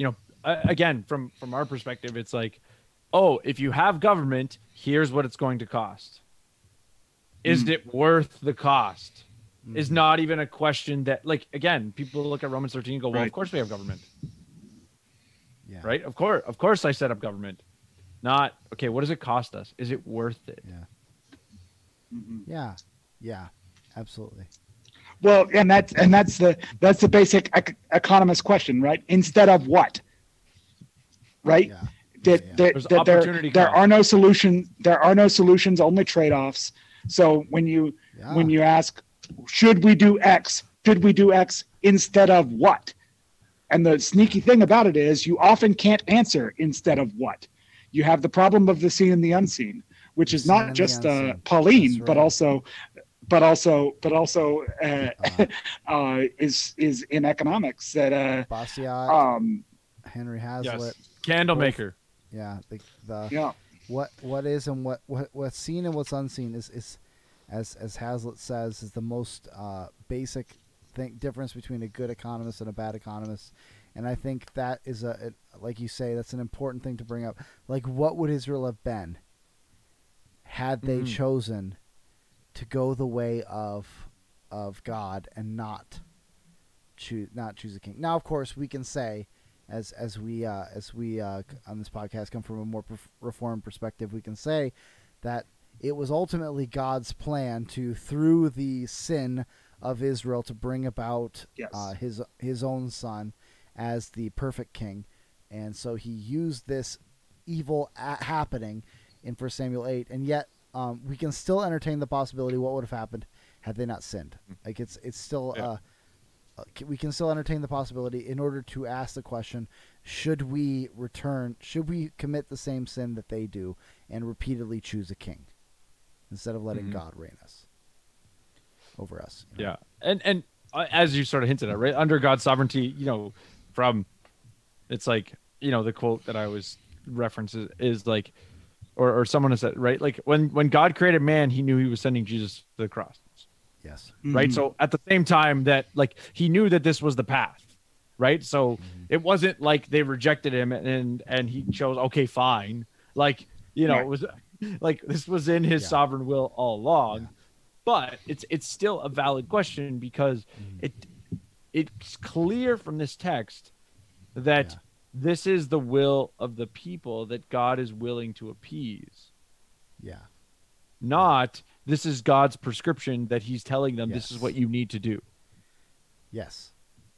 you know uh, again from from our perspective it's like oh if you have government here's what it's going to cost. Is it worth the cost? Is not even a question that like again people look at Romans 13 and go well Right. of course we have government Yeah. right of course of course I set up government not okay what does it cost us is it worth it Yeah. Yeah. Yeah. Absolutely. Well and that's and that's the that's the basic ec- economist question right? Instead of what? Right? Yeah. that, Yeah. that, that there, opportunity there are no solutions there are no solutions only trade-offs. So when you Yeah. when you ask should we do x? Should we do x instead of what? And the sneaky thing about it is you often can't answer instead of what. You have the problem of the seen and the unseen which is not just uh, pauline That's but also but also but also uh, Uh, [laughs] uh, is is in economics that uh, Bastiat, um Henry Hazlitt. candle maker Yeah. The, the yeah what what is and what, what what's seen and what's unseen is is as as Hazlitt says is the most uh, basic thing difference between a good economist and a bad economist and I think that is a it, like you say that's an important thing to bring up like what would Israel have been had they Mhm. chosen to go the way of of God and not choose not choose a king now of course we can say as as we uh, as we uh, on this podcast come from a more perf- reformed perspective, we can say that it was ultimately God's plan to through the sin of Israel to bring about Yes. uh, his his own son as the perfect king, and so he used this evil a- happening in First Samuel eight, and yet um, we can still entertain the possibility what would have happened had they not sinned. Like it's it's still. Yeah. Uh, uh, we can still entertain the possibility in order to ask the question should we return should we commit the same sin that they do and repeatedly choose a king instead of letting Mhm. god reign us over us you know? Yeah, and and uh, as you sort of hinted at, right under God's sovereignty, you know, from it's like you know the quote that I always reference is, is like, or or someone has said right, like when when God created man, He knew He was sending Jesus to the cross, yes right? So at the same time that like He knew that this was the path, right? So it wasn't like they rejected Him and and He chose okay, fine, like you know Right. it was [laughs] like this was in His Yeah. sovereign will all along Yeah. but it's it's still a valid question because Mm-hmm. it it's clear from this text that Yeah. This is the will of the people that God is willing to appease. Yeah. Not this is God's prescription that he's telling them this is what you need to do. Yes.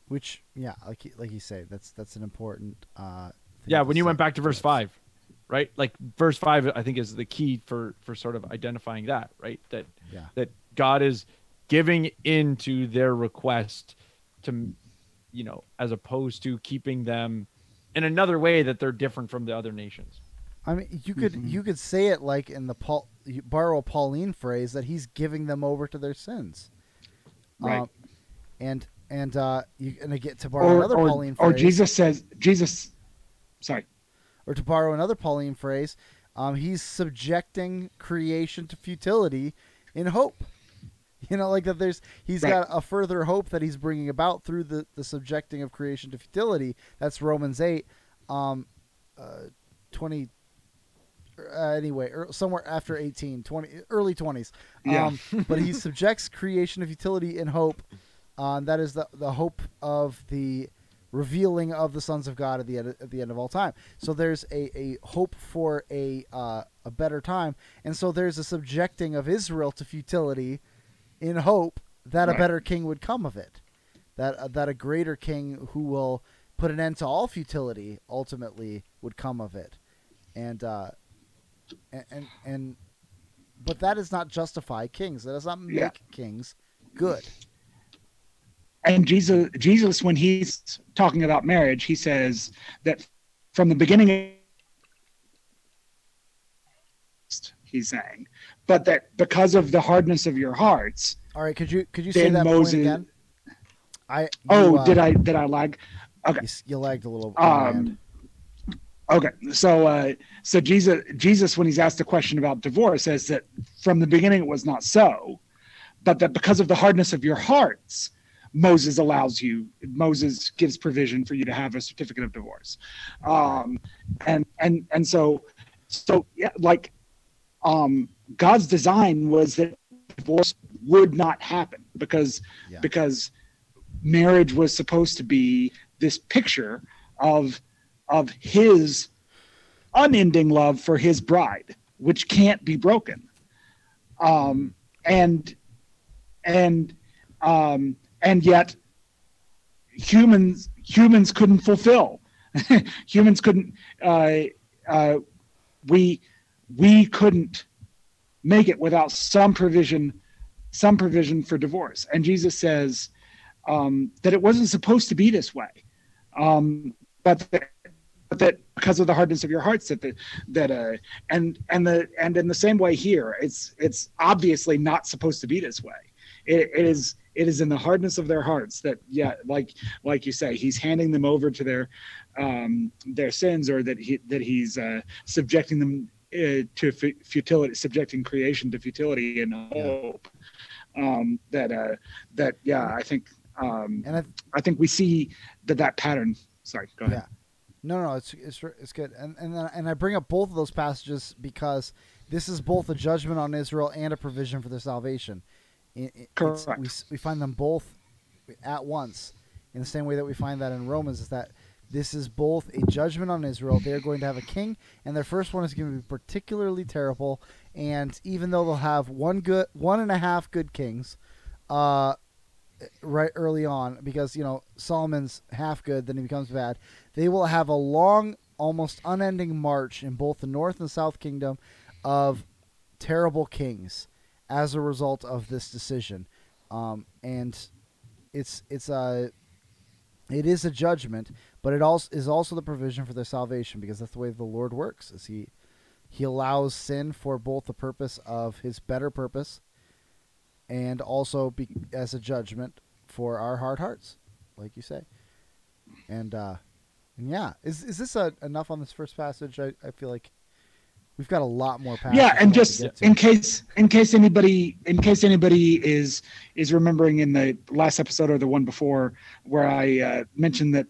Which yeah like you- like you say that's that's an important uh thing yeah when you went back to verse Yes. 5 right? Like verse 5 I think is the key for for sort of identifying that right? That yeah. that God is giving into their request to you know as opposed to keeping them in another way that they're different from the other nations. I mean, you could Mhm. you could say it like in the Paul, you borrow a Pauline phrase that he's giving them over to their sins, Right. Um, and and uh, you and to get to borrow or another or, Pauline or Jesus says Jesus. Sorry. or to borrow another Pauline phrase, um, he's subjecting creation to futility in hope. You know, like that. There's he's Right. got a further hope that he's bringing about through the the subjecting of creation to futility. That's Romans eight, um, uh, twenty. Uh, anyway, er, somewhere after 18, 20, early 20s. Yeah. Um, but he [laughs] subjects creation to futility in hope. Uh, and that is the, the hope of the revealing of the sons of God at the end, at the end of all time. So there's a, a hope for a uh, a better time, and so there's a subjecting of Israel to futility, in hope that a better king would come of it, that uh, that a greater king who will put an end to all futility ultimately would come of it, and uh, and and, and but that does not justify kings. That does not make Yeah. kings good. and Jesus, Jesus, when he's talking about marriage, he says that from the beginning, he's saying, but that because of the hardness of your hearts. All right, could you could you say that Moses- point again? I Oh, uh, did I did I lag? You, you lagged a little. Um, okay, so uh, so Jesus Jesus when he's asked the question about divorce says that from the beginning it was not so, but that because of the hardness of your hearts, Moses allows you Moses gives provision for you to have a certificate of divorce, um, and and and so so yeah, like um, God's design was that divorce would not happen because Yeah. because marriage was supposed to be this picture of of his unending love for his bride which can't be broken um and and um and yet humans humans couldn't fulfill [laughs] humans couldn't uh uh we we couldn't make it without some provision some provision for divorce. And jesus says um, that it wasn't supposed to be this way. Um, but that, but that because of the hardness of your hearts that the, that uh, and and the and in the same way here it's it's obviously not supposed to be this way. It, it is it is in the hardness of their hearts that yeah like like you say he's handing them over to their um their sins or that he that he's uh subjecting them uh, to fu- futility subjecting creation to futility and hope um that uh that yeah i think um And I, i think we see that that pattern sorry go ahead Yeah. No, no, it's it's it's good, and and and I bring up both of those passages because this is both a judgment on Israel and a provision for their salvation. It- it- Correct. we we find them both at once, in the same way that we find that in Romans. Is that this is both a judgment on Israel. They are going to have a king, and their first one is going to be particularly terrible. And even though they'll have one good, one and a half good kings, uh, right early on because you know Solomon's half good, then he becomes bad. They will have a long, almost unending march in both the North and South Kingdom of terrible kings as a result of this decision, um, and it's it's a it is a judgment, but it also is also the provision for their salvation because that's the way the Lord works. Is he he allows sin for both the purpose of his better purpose and also be, as a judgment for our hard hearts, like you say. And uh, and yeah, is is this a, enough on this first passage? I, I feel like we've got a lot more passages. yeah and to just to. in case in case anybody in case anybody is is remembering in the last episode or the one before where i uh, mentioned that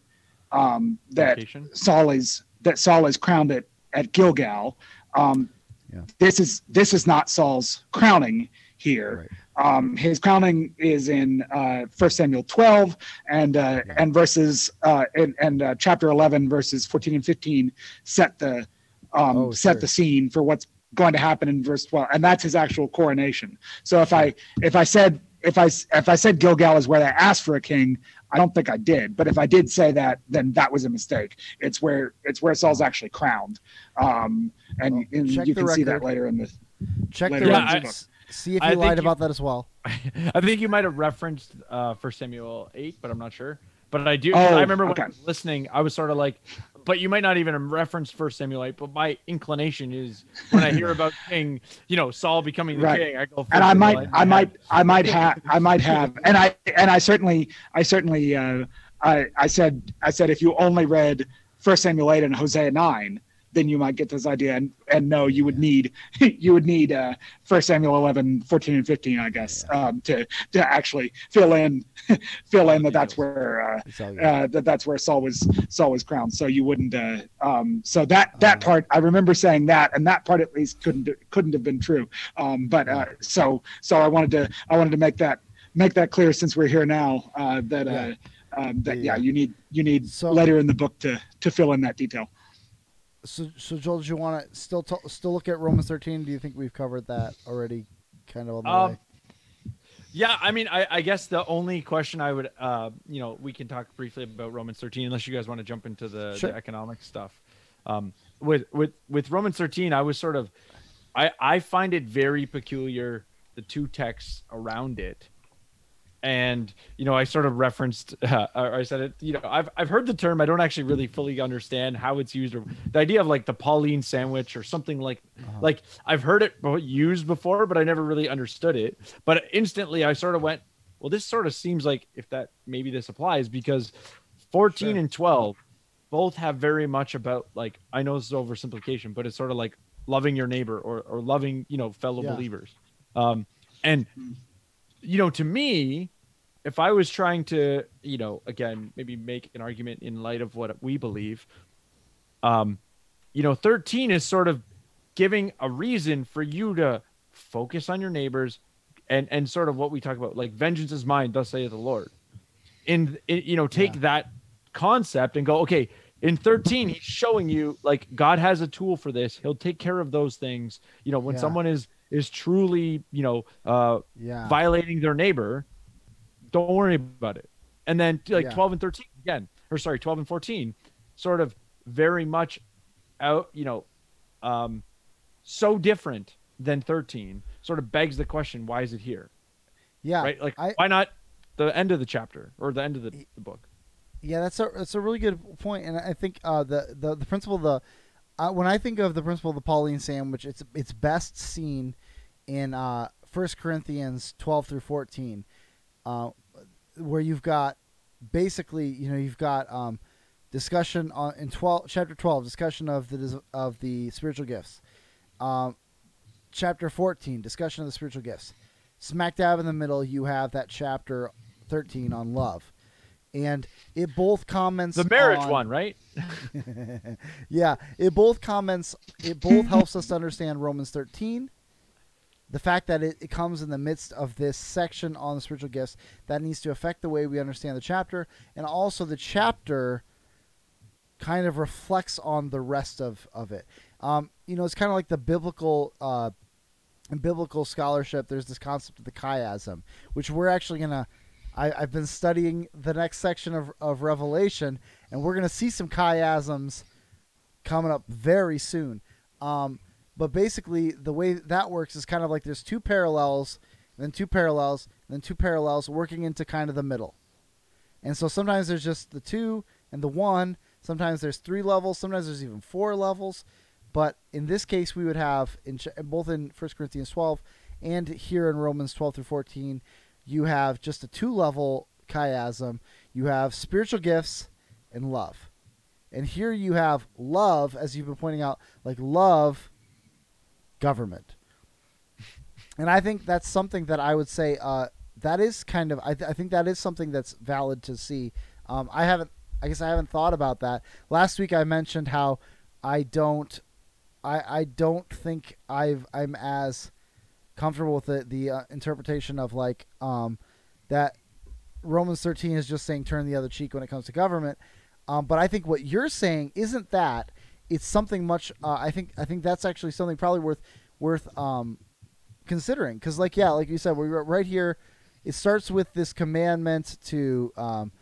um that Location. saul is that saul is crowned at at gilgal um Yeah. this is this is not saul's crowning here Right. um his crowning is in uh first samuel 12 and uh Yeah. and verses uh and, and uh, chapter 11 verses 14 and 15 set the um Oh, set sure. the scene for what's going to happen in verse 12 and that's his actual coronation so if i if i said if i s- if i said gilgal is where they asked for a king i don't think i did but if i did say that then that was a mistake it's where it's where saul's actually crowned um and, Well, and you the can see that later in the Check the later in records. this see if you think lied you- about that as well. [laughs] I think you might have referenced uh, First Samuel eight, but I'm not sure. But I do. Oh, I remember when okay. I was listening, I was sort of like, but you might not even reference First Samuel 8. But my inclination is when I hear [laughs] about King, you know, Saul becoming the Right. king, I go. and I might, 8. I might, I might have, I might have, and I, and I certainly, I certainly, uh, I, I said, I said, if you only read First Samuel eight and Hosea nine, then you might get this idea, and and no, you would need, [laughs] you would need uh, First Samuel 11, 14, and fifteen, I guess, um, to to actually fill in, [laughs] fill in that that's where. Uh, It's all good. uh, that that's where Saul was Saul was crowned. So you wouldn't. Uh, um, so that that Uh. part I remember saying that, and that part at least couldn't couldn't have been true. Um, but uh, so so I wanted to I wanted to make that make that clear since we're here now uh, that uh, Yeah. um, that Yeah. yeah you need you need So- later in the book to to fill in that detail. So, so Joel, do you want to still t- still look at Romans 13? Do you think we've covered that already? Kind of on the Um, way. Yeah, I mean, I, I guess the only question I would, uh, you know, we can talk briefly about Romans 13, unless you guys want to jump into the, Sure. the economic stuff. Um, with with with Romans 13, I was sort of, I I find it very peculiar the two texts around it, and you know, I sort of referenced, [laughs] uh, or I said it, you know, I've I've heard the term, I don't actually really fully understand how it's used, or the idea of like the Pauline sandwich or something like Uh-huh. like I've heard it used before, but I never really understood it. But instantly, I sort of went, "Well, this sort of seems like if that maybe this applies because 14 Sure. and 12 both have very much about like I know this is oversimplification, but it's sort of like loving your neighbor or or loving you know fellow Yeah. believers. Um, and you know, to me, if I was trying to, you know, again, maybe make an argument in light of what we believe, um, you know, 13 is sort of giving a reason for you to focus on your neighbors and and sort of what we talk about, like vengeance is mine, thus saith the Lord. In, in you know, take Yeah. that concept and go, okay, in 13, he's showing you like God has a tool for this. He'll take care of those things. You know, when Yeah. someone is is truly, you know, uh Yeah. violating their neighbor, don't worry about it. And then like Yeah. 12 and 13 again, or sorry, 12 and 14, sort of very much out, you know, um, so different than 13, sort of begs the question, why is it here? yeah. right? Like, I, why not the end of the chapter or the end of the, the book? Yeah, that's a that's a really good point. and I think uh, the the the principle the uh, when I think of the principle of the Pauline sandwich, it's it's best seen in uh, 1 Corinthians twelve through fourteen, uh, where you've got basically you know you've got um, discussion on in twelve chapter twelve discussion of the of the spiritual gifts, um, chapter fourteen discussion of the spiritual gifts, smack dab in the middle you have that chapter thirteen on love and it both comments The marriage on- one, right? [laughs] [laughs] yeah, it both comments. It both helps us to understand Romans thirteen. The fact that it, it comes in the midst of this section on the spiritual gifts that needs to affect the way we understand the chapter, and also the chapter kind of reflects on the rest of of it. Um, you know, it's kind of like the biblical. Uh, in biblical scholarship, there's this concept of the chiasm, which we're actually gonna. I, I've been studying the next section of, of Revelation, and we're gonna see some chiasms coming up very soon. Um, but basically, the way that works is kind of like there's two parallels, then two parallels, then two parallels working into kind of the middle. And so sometimes there's just the two and the one. Sometimes there's three levels. Sometimes there's even four levels. But in this case, we would have in both in 1 Corinthians 12 and here in Romans 12 through 14, you have just a two level chiasm. You have spiritual gifts and love. And here you have love, as you've been pointing out, like love, government. And I think that's something that I would say uh, that is kind of, I, th- I think that is something that's valid to see. Um, I haven't, I guess I haven't thought about that. Last week I mentioned how I don't, I, I don't think I've, I'm as comfortable with the, the uh, interpretation of like um, that Romans 13 is just saying turn the other cheek when it comes to government. Um, but I think what you're saying isn't that. It's something much. Uh, I think. I think that's actually something probably worth worth um, considering. Because, like, yeah, like you said, we're right here. It starts with this commandment to, um,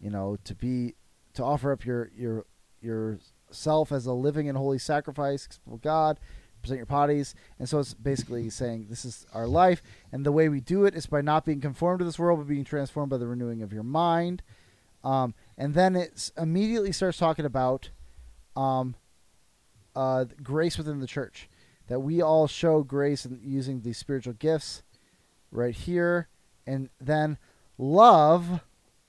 you know, to be to offer up your your yourself as a living and holy sacrifice, to God, present your bodies, and so it's basically saying this is our life, and the way we do it is by not being conformed to this world, but being transformed by the renewing of your mind. Um, and then it immediately starts talking about um, uh, grace within the church. That we all show grace in using the spiritual gifts right here. And then love.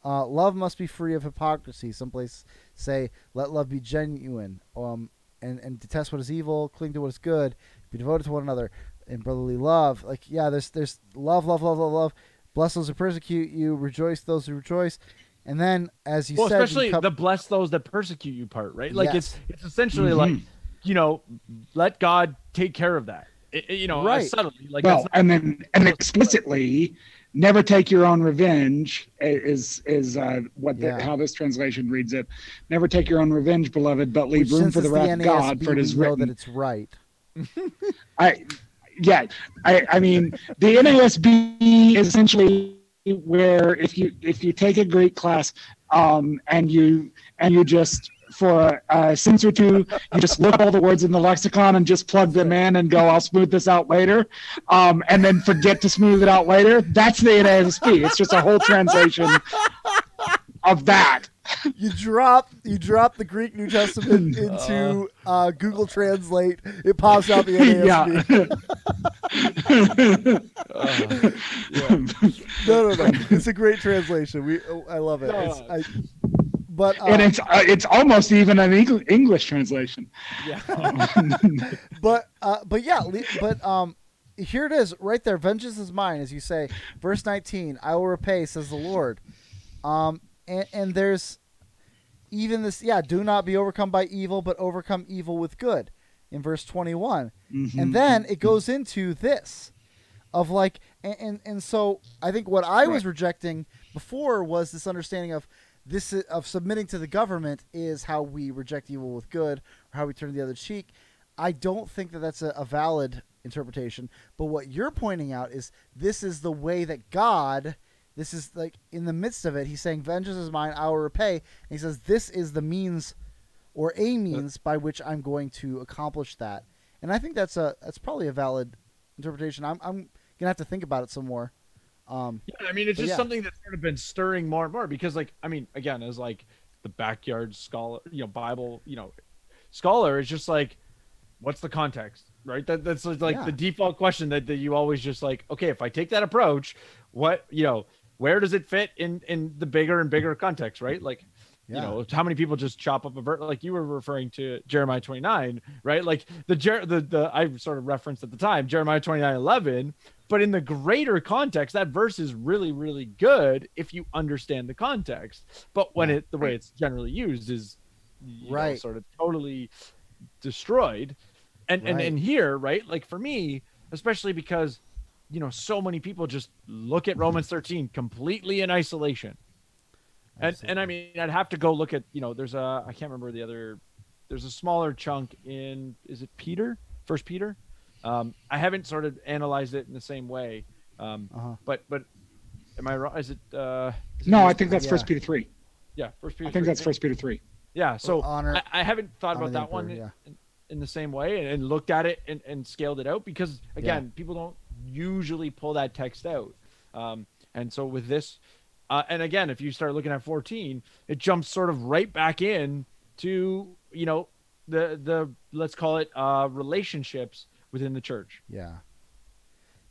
Uh, love must be free of hypocrisy. Some places say, let love be genuine. Um, and, and detest what is evil, cling to what is good, be devoted to one another in brotherly love. Like, yeah, there's there's love, love, love, love, love. Bless those who persecute you, rejoice those who rejoice. And then, as you well, said, you especially come- the bless those that persecute you part, right? Like Yes. it's it's essentially Mhm. like you know, let God take care of that. It- it- you know, Right. subtly like well, that's not, and then and explicitly, never take your own revenge is is uh, what the, Yeah. how this translation reads it. Never take your own revenge, beloved, but leave which room for the it's wrath of God, for it is we written. that it's right. I, yeah, I, I mean, the NASB is essentially where if you if you take a Greek class, um, and you and you just for a sentence or two, you just look all the words in the lexicon and just plug them in and go, I'll smooth this out later, um, and then forget to smooth it out later. That's the NASB. It's just a whole translation of that. You drop you drop the Greek New Testament into uh, Google Translate. It pops out the NASB. yeah. uh, [laughs] yeah. No, no, no. It's a great translation. We oh, I love it. But uh, and it's uh, it's almost even an Eng- English translation. yeah. [laughs] [laughs] but uh, but yeah, le- but um, here it is right there. Vengeance is mine, as you say, verse nineteen. I will repay, says the Lord. Um, and, and there's even this. Yeah, do not be overcome by evil, but overcome evil with good. In verse twenty-one, Mhm. and then it goes into this of like and and, and so i think what i was rejecting before was this understanding of this i- of submitting to the government is how we reject evil with good or how we turn the other cheek. I don't think that that's a, a valid interpretation but what you're pointing out is this is the way that god this is like in the midst of it he's saying vengeance is mine i will repay. And he says this is the means or a means by which i'm going to accomplish that. And i think that's a that's probably a valid interpretation. I'm, I'm gonna have to think about it some more um Yeah, I mean, it's just yeah. something that's sort of been stirring more and more because, like, I mean, again, as like the backyard scholar, you know, Bible, you know, scholar, it's just like, what's the context, right? That that's like Yeah. the default question that, that you always just like, okay, if I take that approach, what, you know, where does it fit in in the bigger and bigger context, right? Like, yeah you know how many people just chop up a verse like you were referring to jeremiah 29 right? Like the Jer- the the i sort of referenced at the time jeremiah 29 11 but in the greater context that verse is really really good if you understand the context. But when it the way it's generally used is you know, Right. sort of totally destroyed. And and and here right like for me especially because you know so many people just look at romans 13 completely in isolation and and I mean, I'd have to go look at you know, there's a I can't remember the other. There's a smaller chunk in is it Peter, First Peter. Um, I haven't sort of analyzed it in the same way. Um, uh-huh. but but am I wrong? Is it? Uh, is it No, I think that's Yeah. First Peter three. yeah, First Peter. I think three. that's First Peter three. Yeah. So honor- I, I haven't thought about the that one emperor, in, in the same way and, and looked at it and, and scaled it out because again, people don't usually pull that text out. Um, and so with this, uh, and again, if you start looking at 14, it jumps sort of right back in to you know the the let's call it uh, relationships within the church. Yeah.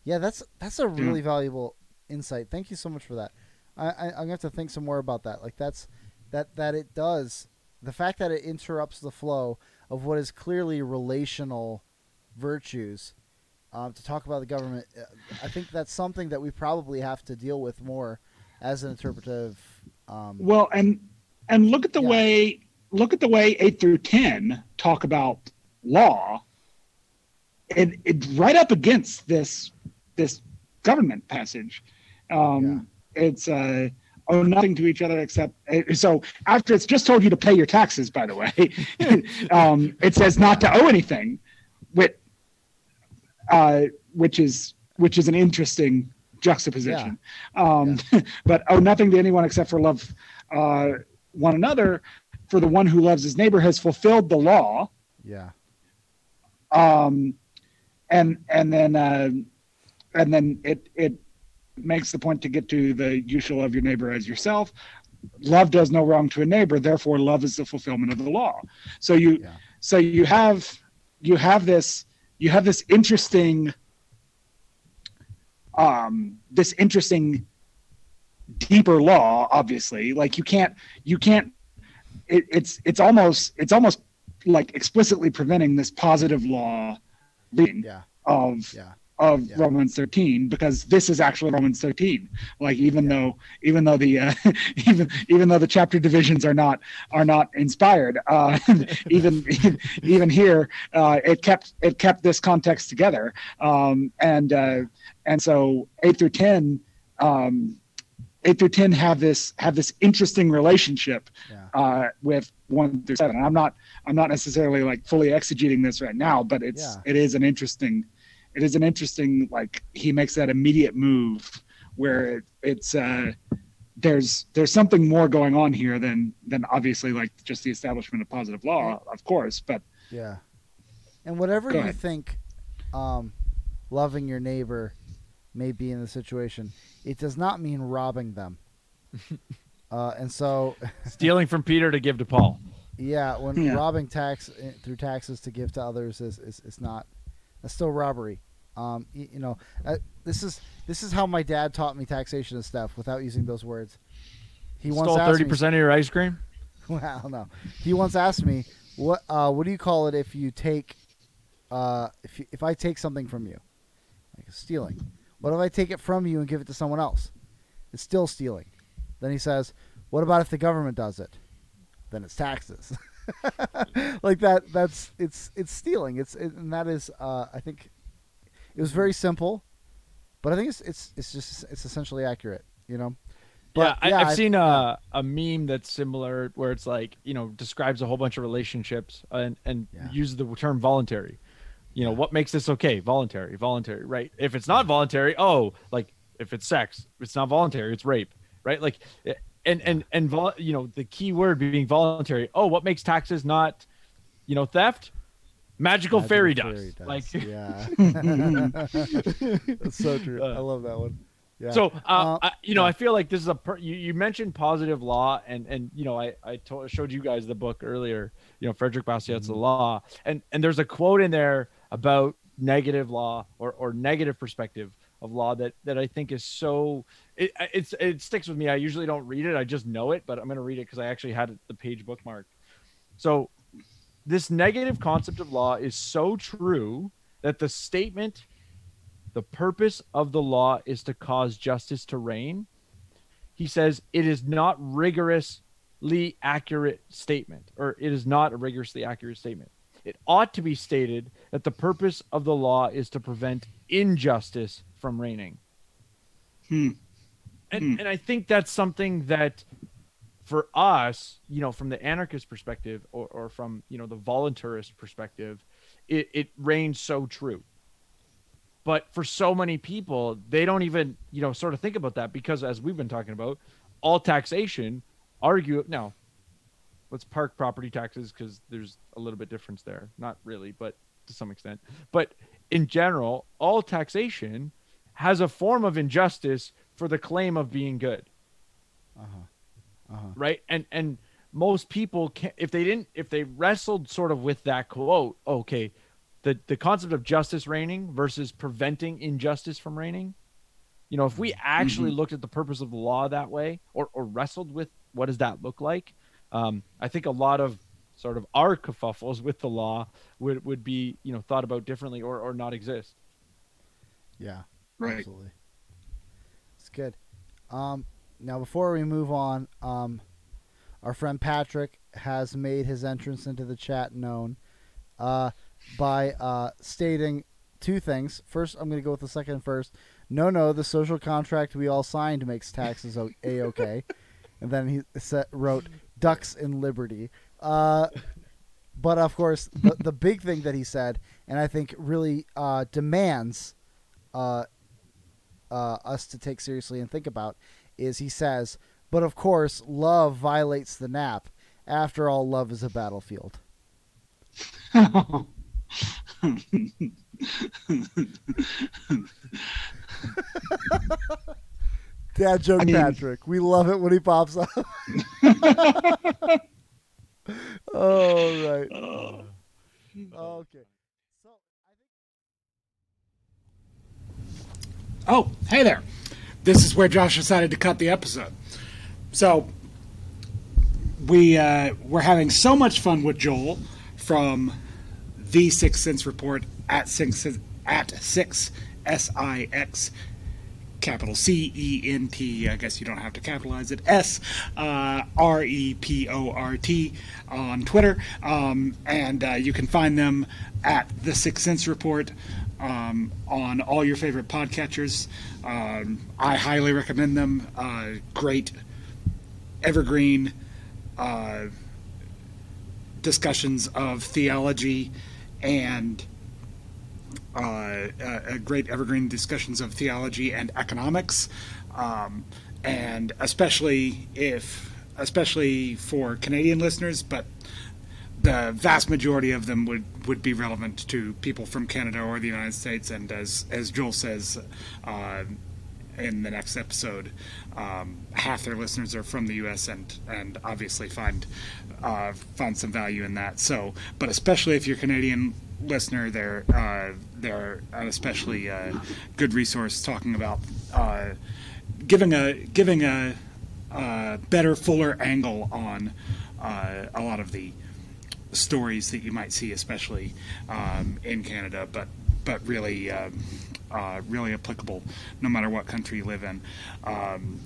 Yeah, that's that's a really valuable insight. Thank you so much for that. I, I I'm gonna have to think some more about that. Like that's that that it does the fact that it interrupts the flow of what is clearly relational virtues. Um, to talk about the government, uh, I think that's something that we probably have to deal with more as an interpretive. Um, Well, and and look at the Yeah. way look at the way eight through ten talk about law. It it right up against this this government passage. Um, It's uh, owe nothing to each other except uh, so after it's just told you to pay your taxes. By the way, [laughs] um, it says not to owe anything, which uh, which is which is an interesting juxtaposition. Um, [laughs] but owe nothing to anyone except for love uh, one another. For the one who loves his neighbor has fulfilled the law. yeah. Um, and and then uh, and then it it makes the point to get to the you shall love your neighbor as yourself. love does no wrong to a neighbor therefore love is the fulfillment of the law so you Yeah. so you have you have this you have this interesting um this interesting deeper law obviously like you can't you can't it, it's it's almost it's almost like explicitly preventing this positive law reading Yeah. of Yeah. Of Yeah. Romans 13 because this is actually Romans 13 like even though even though the uh, [laughs] even even though the chapter divisions are not are not inspired uh, [laughs] even [laughs] even here uh, it kept it kept this context together um, and uh, and so 8 through 10 um, 8 through 10 have this have this interesting relationship Yeah. uh, with 1 through 7 i'm not i'm not necessarily like fully exegeting this right now but it's Yeah. it is an interesting it is an interesting like he makes that immediate move where it, it's uh there's there's something more going on here than than obviously like just the establishment of positive law of course but Yeah. And whatever you ahead. think um, loving your neighbor may be in the situation, it does not mean robbing them. [laughs] uh, and so, [laughs] Stealing from Peter to give to Paul. yeah, when Yeah. robbing tax eh, through taxes to give to others is, is, is not, that's still robbery. Um, you, you know, uh, this is this is how my dad taught me taxation and stuff without using those words. He once Stole thirty percent of your ice cream. [laughs] Well, no. He once asked me, "What uh, what do you call it if you take uh, if you, if I take something from you, like stealing? What if I take it from you and give it to someone else? It's still stealing." Then he says, "What about if the government does it? Then it's taxes." [laughs] [laughs] like that. That's it's it's stealing. It's it, and that is uh, I think it was very simple, but I think it's it's it's just it's essentially accurate. You know. yeah, But, I, I've I- seen a, a meme that's similar where it's like you know describes a whole bunch of relationships and and Yeah. uses the term voluntary. You know what makes this okay? Voluntary, voluntary, right? If it's not voluntary, oh, like if it's sex, it's not voluntary, it's rape, right? Like, eh, and and and vol- you know the key word being voluntary. Oh, what makes taxes not, you know, theft? Magical, Magical fairy, fairy dust. Like, yeah, [laughs] that's so true. I love that one. Yeah. So, uh, Uh, I, you know, yeah. I feel like this is a per- you, you mentioned positive law, and and you know, I I told, showed you guys the book earlier. You know, Frederick Bastiat's Mm-hmm. The Law, and and there's a quote in there about negative law or or negative perspective of law that that I think is so it it's it sticks with me. I usually don't read it; I just know it, but I'm gonna read it because I actually had the page bookmarked. So, this negative concept of law is so true that the statement the purpose of the law is to cause justice to reign. He says it is not rigorously accurate statement, or it is not a rigorously accurate statement. It ought to be stated that the purpose of the law is to prevent injustice from reigning. Hmm. And, Hmm. and I think that's something that for us, you know, from the anarchist perspective or, or from, you know, the voluntarist perspective, it, it reigns so true. But for so many people they don't even you know sort of think about that because as we've been talking about all taxation argue now let's park property taxes because there's a little bit difference there. Not really but to some extent. But in general all taxation has a form of injustice for the claim of being good uh-huh. Uh-huh. right and and most people can if they didn't if they wrestled sort of with that quote okay the the concept of justice reigning versus preventing injustice from reigning you know if we actually looked at the purpose of the law that way or or wrestled with what does that look like um i think a lot of sort of our kerfuffles with the law would would be you know thought about differently or or not exist Yeah. right Absolutely. Good. Um, now, before we move on, um, our friend Patrick has made his entrance into the chat known uh, by uh, stating two things. First, I'm going to go with the second first. No, no, the social contract we all signed makes taxes a okay. and then he sa wrote ducks in liberty. Uh, but of course, the, the big thing that he said, and I think really uh, demands uh, us to take seriously and think about, is he says, but of course, love violates the NAP. After all, love is a battlefield. Dad joke I mean- Patrick. We love it when he pops up. [laughs] [laughs] oh right. Oh. Okay. Oh, hey there. This is where Josh decided to cut the episode. So we uh, we're having so much fun with Joel from the Six Cents Report at six at six S I X capital C E N T. I guess you don't have to capitalize it. S uh, R E P O R T on Twitter, um, and uh, you can find them at the Six Cents Report um, on all your favorite podcatchers. Um, I highly recommend them. Uh, great, evergreen. Uh, discussions of theology and uh, uh, great evergreen discussions of theology and economics, um, and especially if, especially for Canadian listeners, but the vast majority of them would, would be relevant to people from Canada or the United States. And as as Joel says uh, in the next episode, um, half their listeners are from the U.S. and and obviously find uh, find some value in that. So, but especially if you're Canadian listener, they're uh, they're an especially uh, good resource talking about uh, giving a giving a, uh better, fuller angle on a lot of the stories that you might see, especially um, in Canada, but but really um, uh, really applicable no matter what country you live in, um,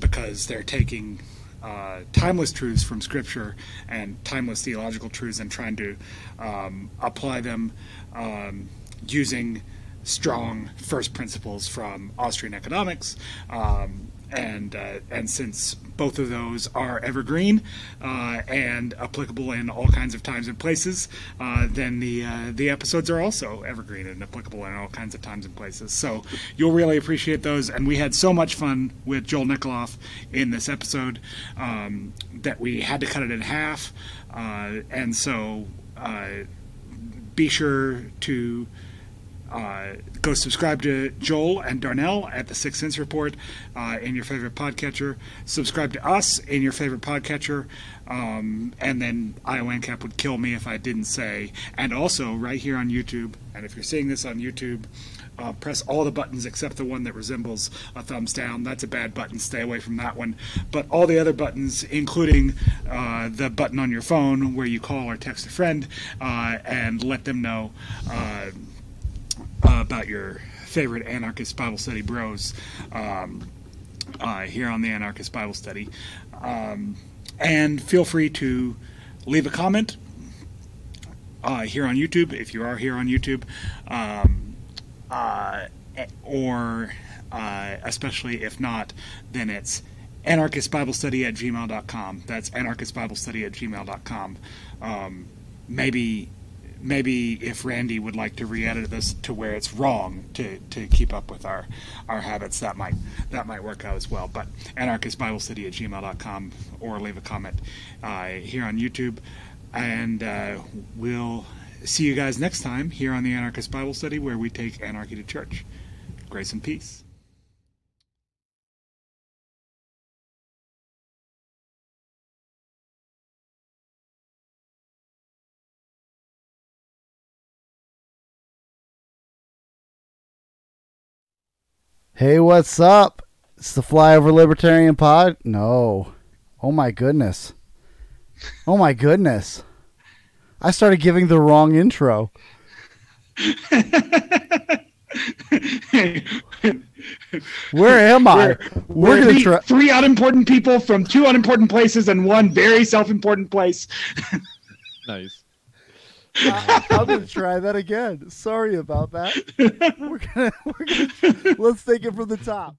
because they're taking uh, timeless truths from Scripture and timeless theological truths and trying to um, apply them um, using strong first principles from Austrian economics. Um, and uh, and since both of those are evergreen uh, and applicable in all kinds of times and places, uh, then the uh, the episodes are also evergreen and applicable in all kinds of times and places. So you'll really appreciate those. And we had so much fun with Joel Nikoloff in this episode um, that we had to cut it in half. Uh, and so uh, be sure to uh, go subscribe to Joel and Darnell at the Six Cents Report uh, in your favorite podcatcher. Subscribe to us in your favorite podcatcher. Um, and then Iowan Cap would kill me if I didn't say. And also, right here on YouTube, and if you're seeing this on YouTube, uh, press all the buttons except the one that resembles a thumbs down. That's a bad button. Stay away from that one. But all the other buttons, including uh, the button on your phone where you call or text a friend uh, and let them know uh, about your favorite anarchist Bible study bros um, uh, here on the Anarchist Bible Study. Um, and feel free to leave a comment uh, here on YouTube if you are here on YouTube, um, uh, or uh, especially if not, then it's anarchistbiblestudy at gmail.com. That's anarchistbiblestudy at gmail.com. Um, maybe maybe if Randy would like to re-edit this to where it's wrong to, to keep up with our, our habits, that might that might work out as well. But anarchistbiblecity at gmail.com or leave a comment uh, here on YouTube. And uh, we'll see you guys next time here on the Anarchist Bible Study where we take anarchy to church. Grace and peace. Hey, what's up? It's the Flyover Libertarian Pod. No. Oh my goodness. Oh my goodness. I started giving the wrong intro. Where am I? We're, We're gonna three, try. three unimportant people from two unimportant places and one very self-important place. Nice. I- I'm gonna try that again. Sorry about that. [laughs] We're gonna, we're gonna let's take it from the top.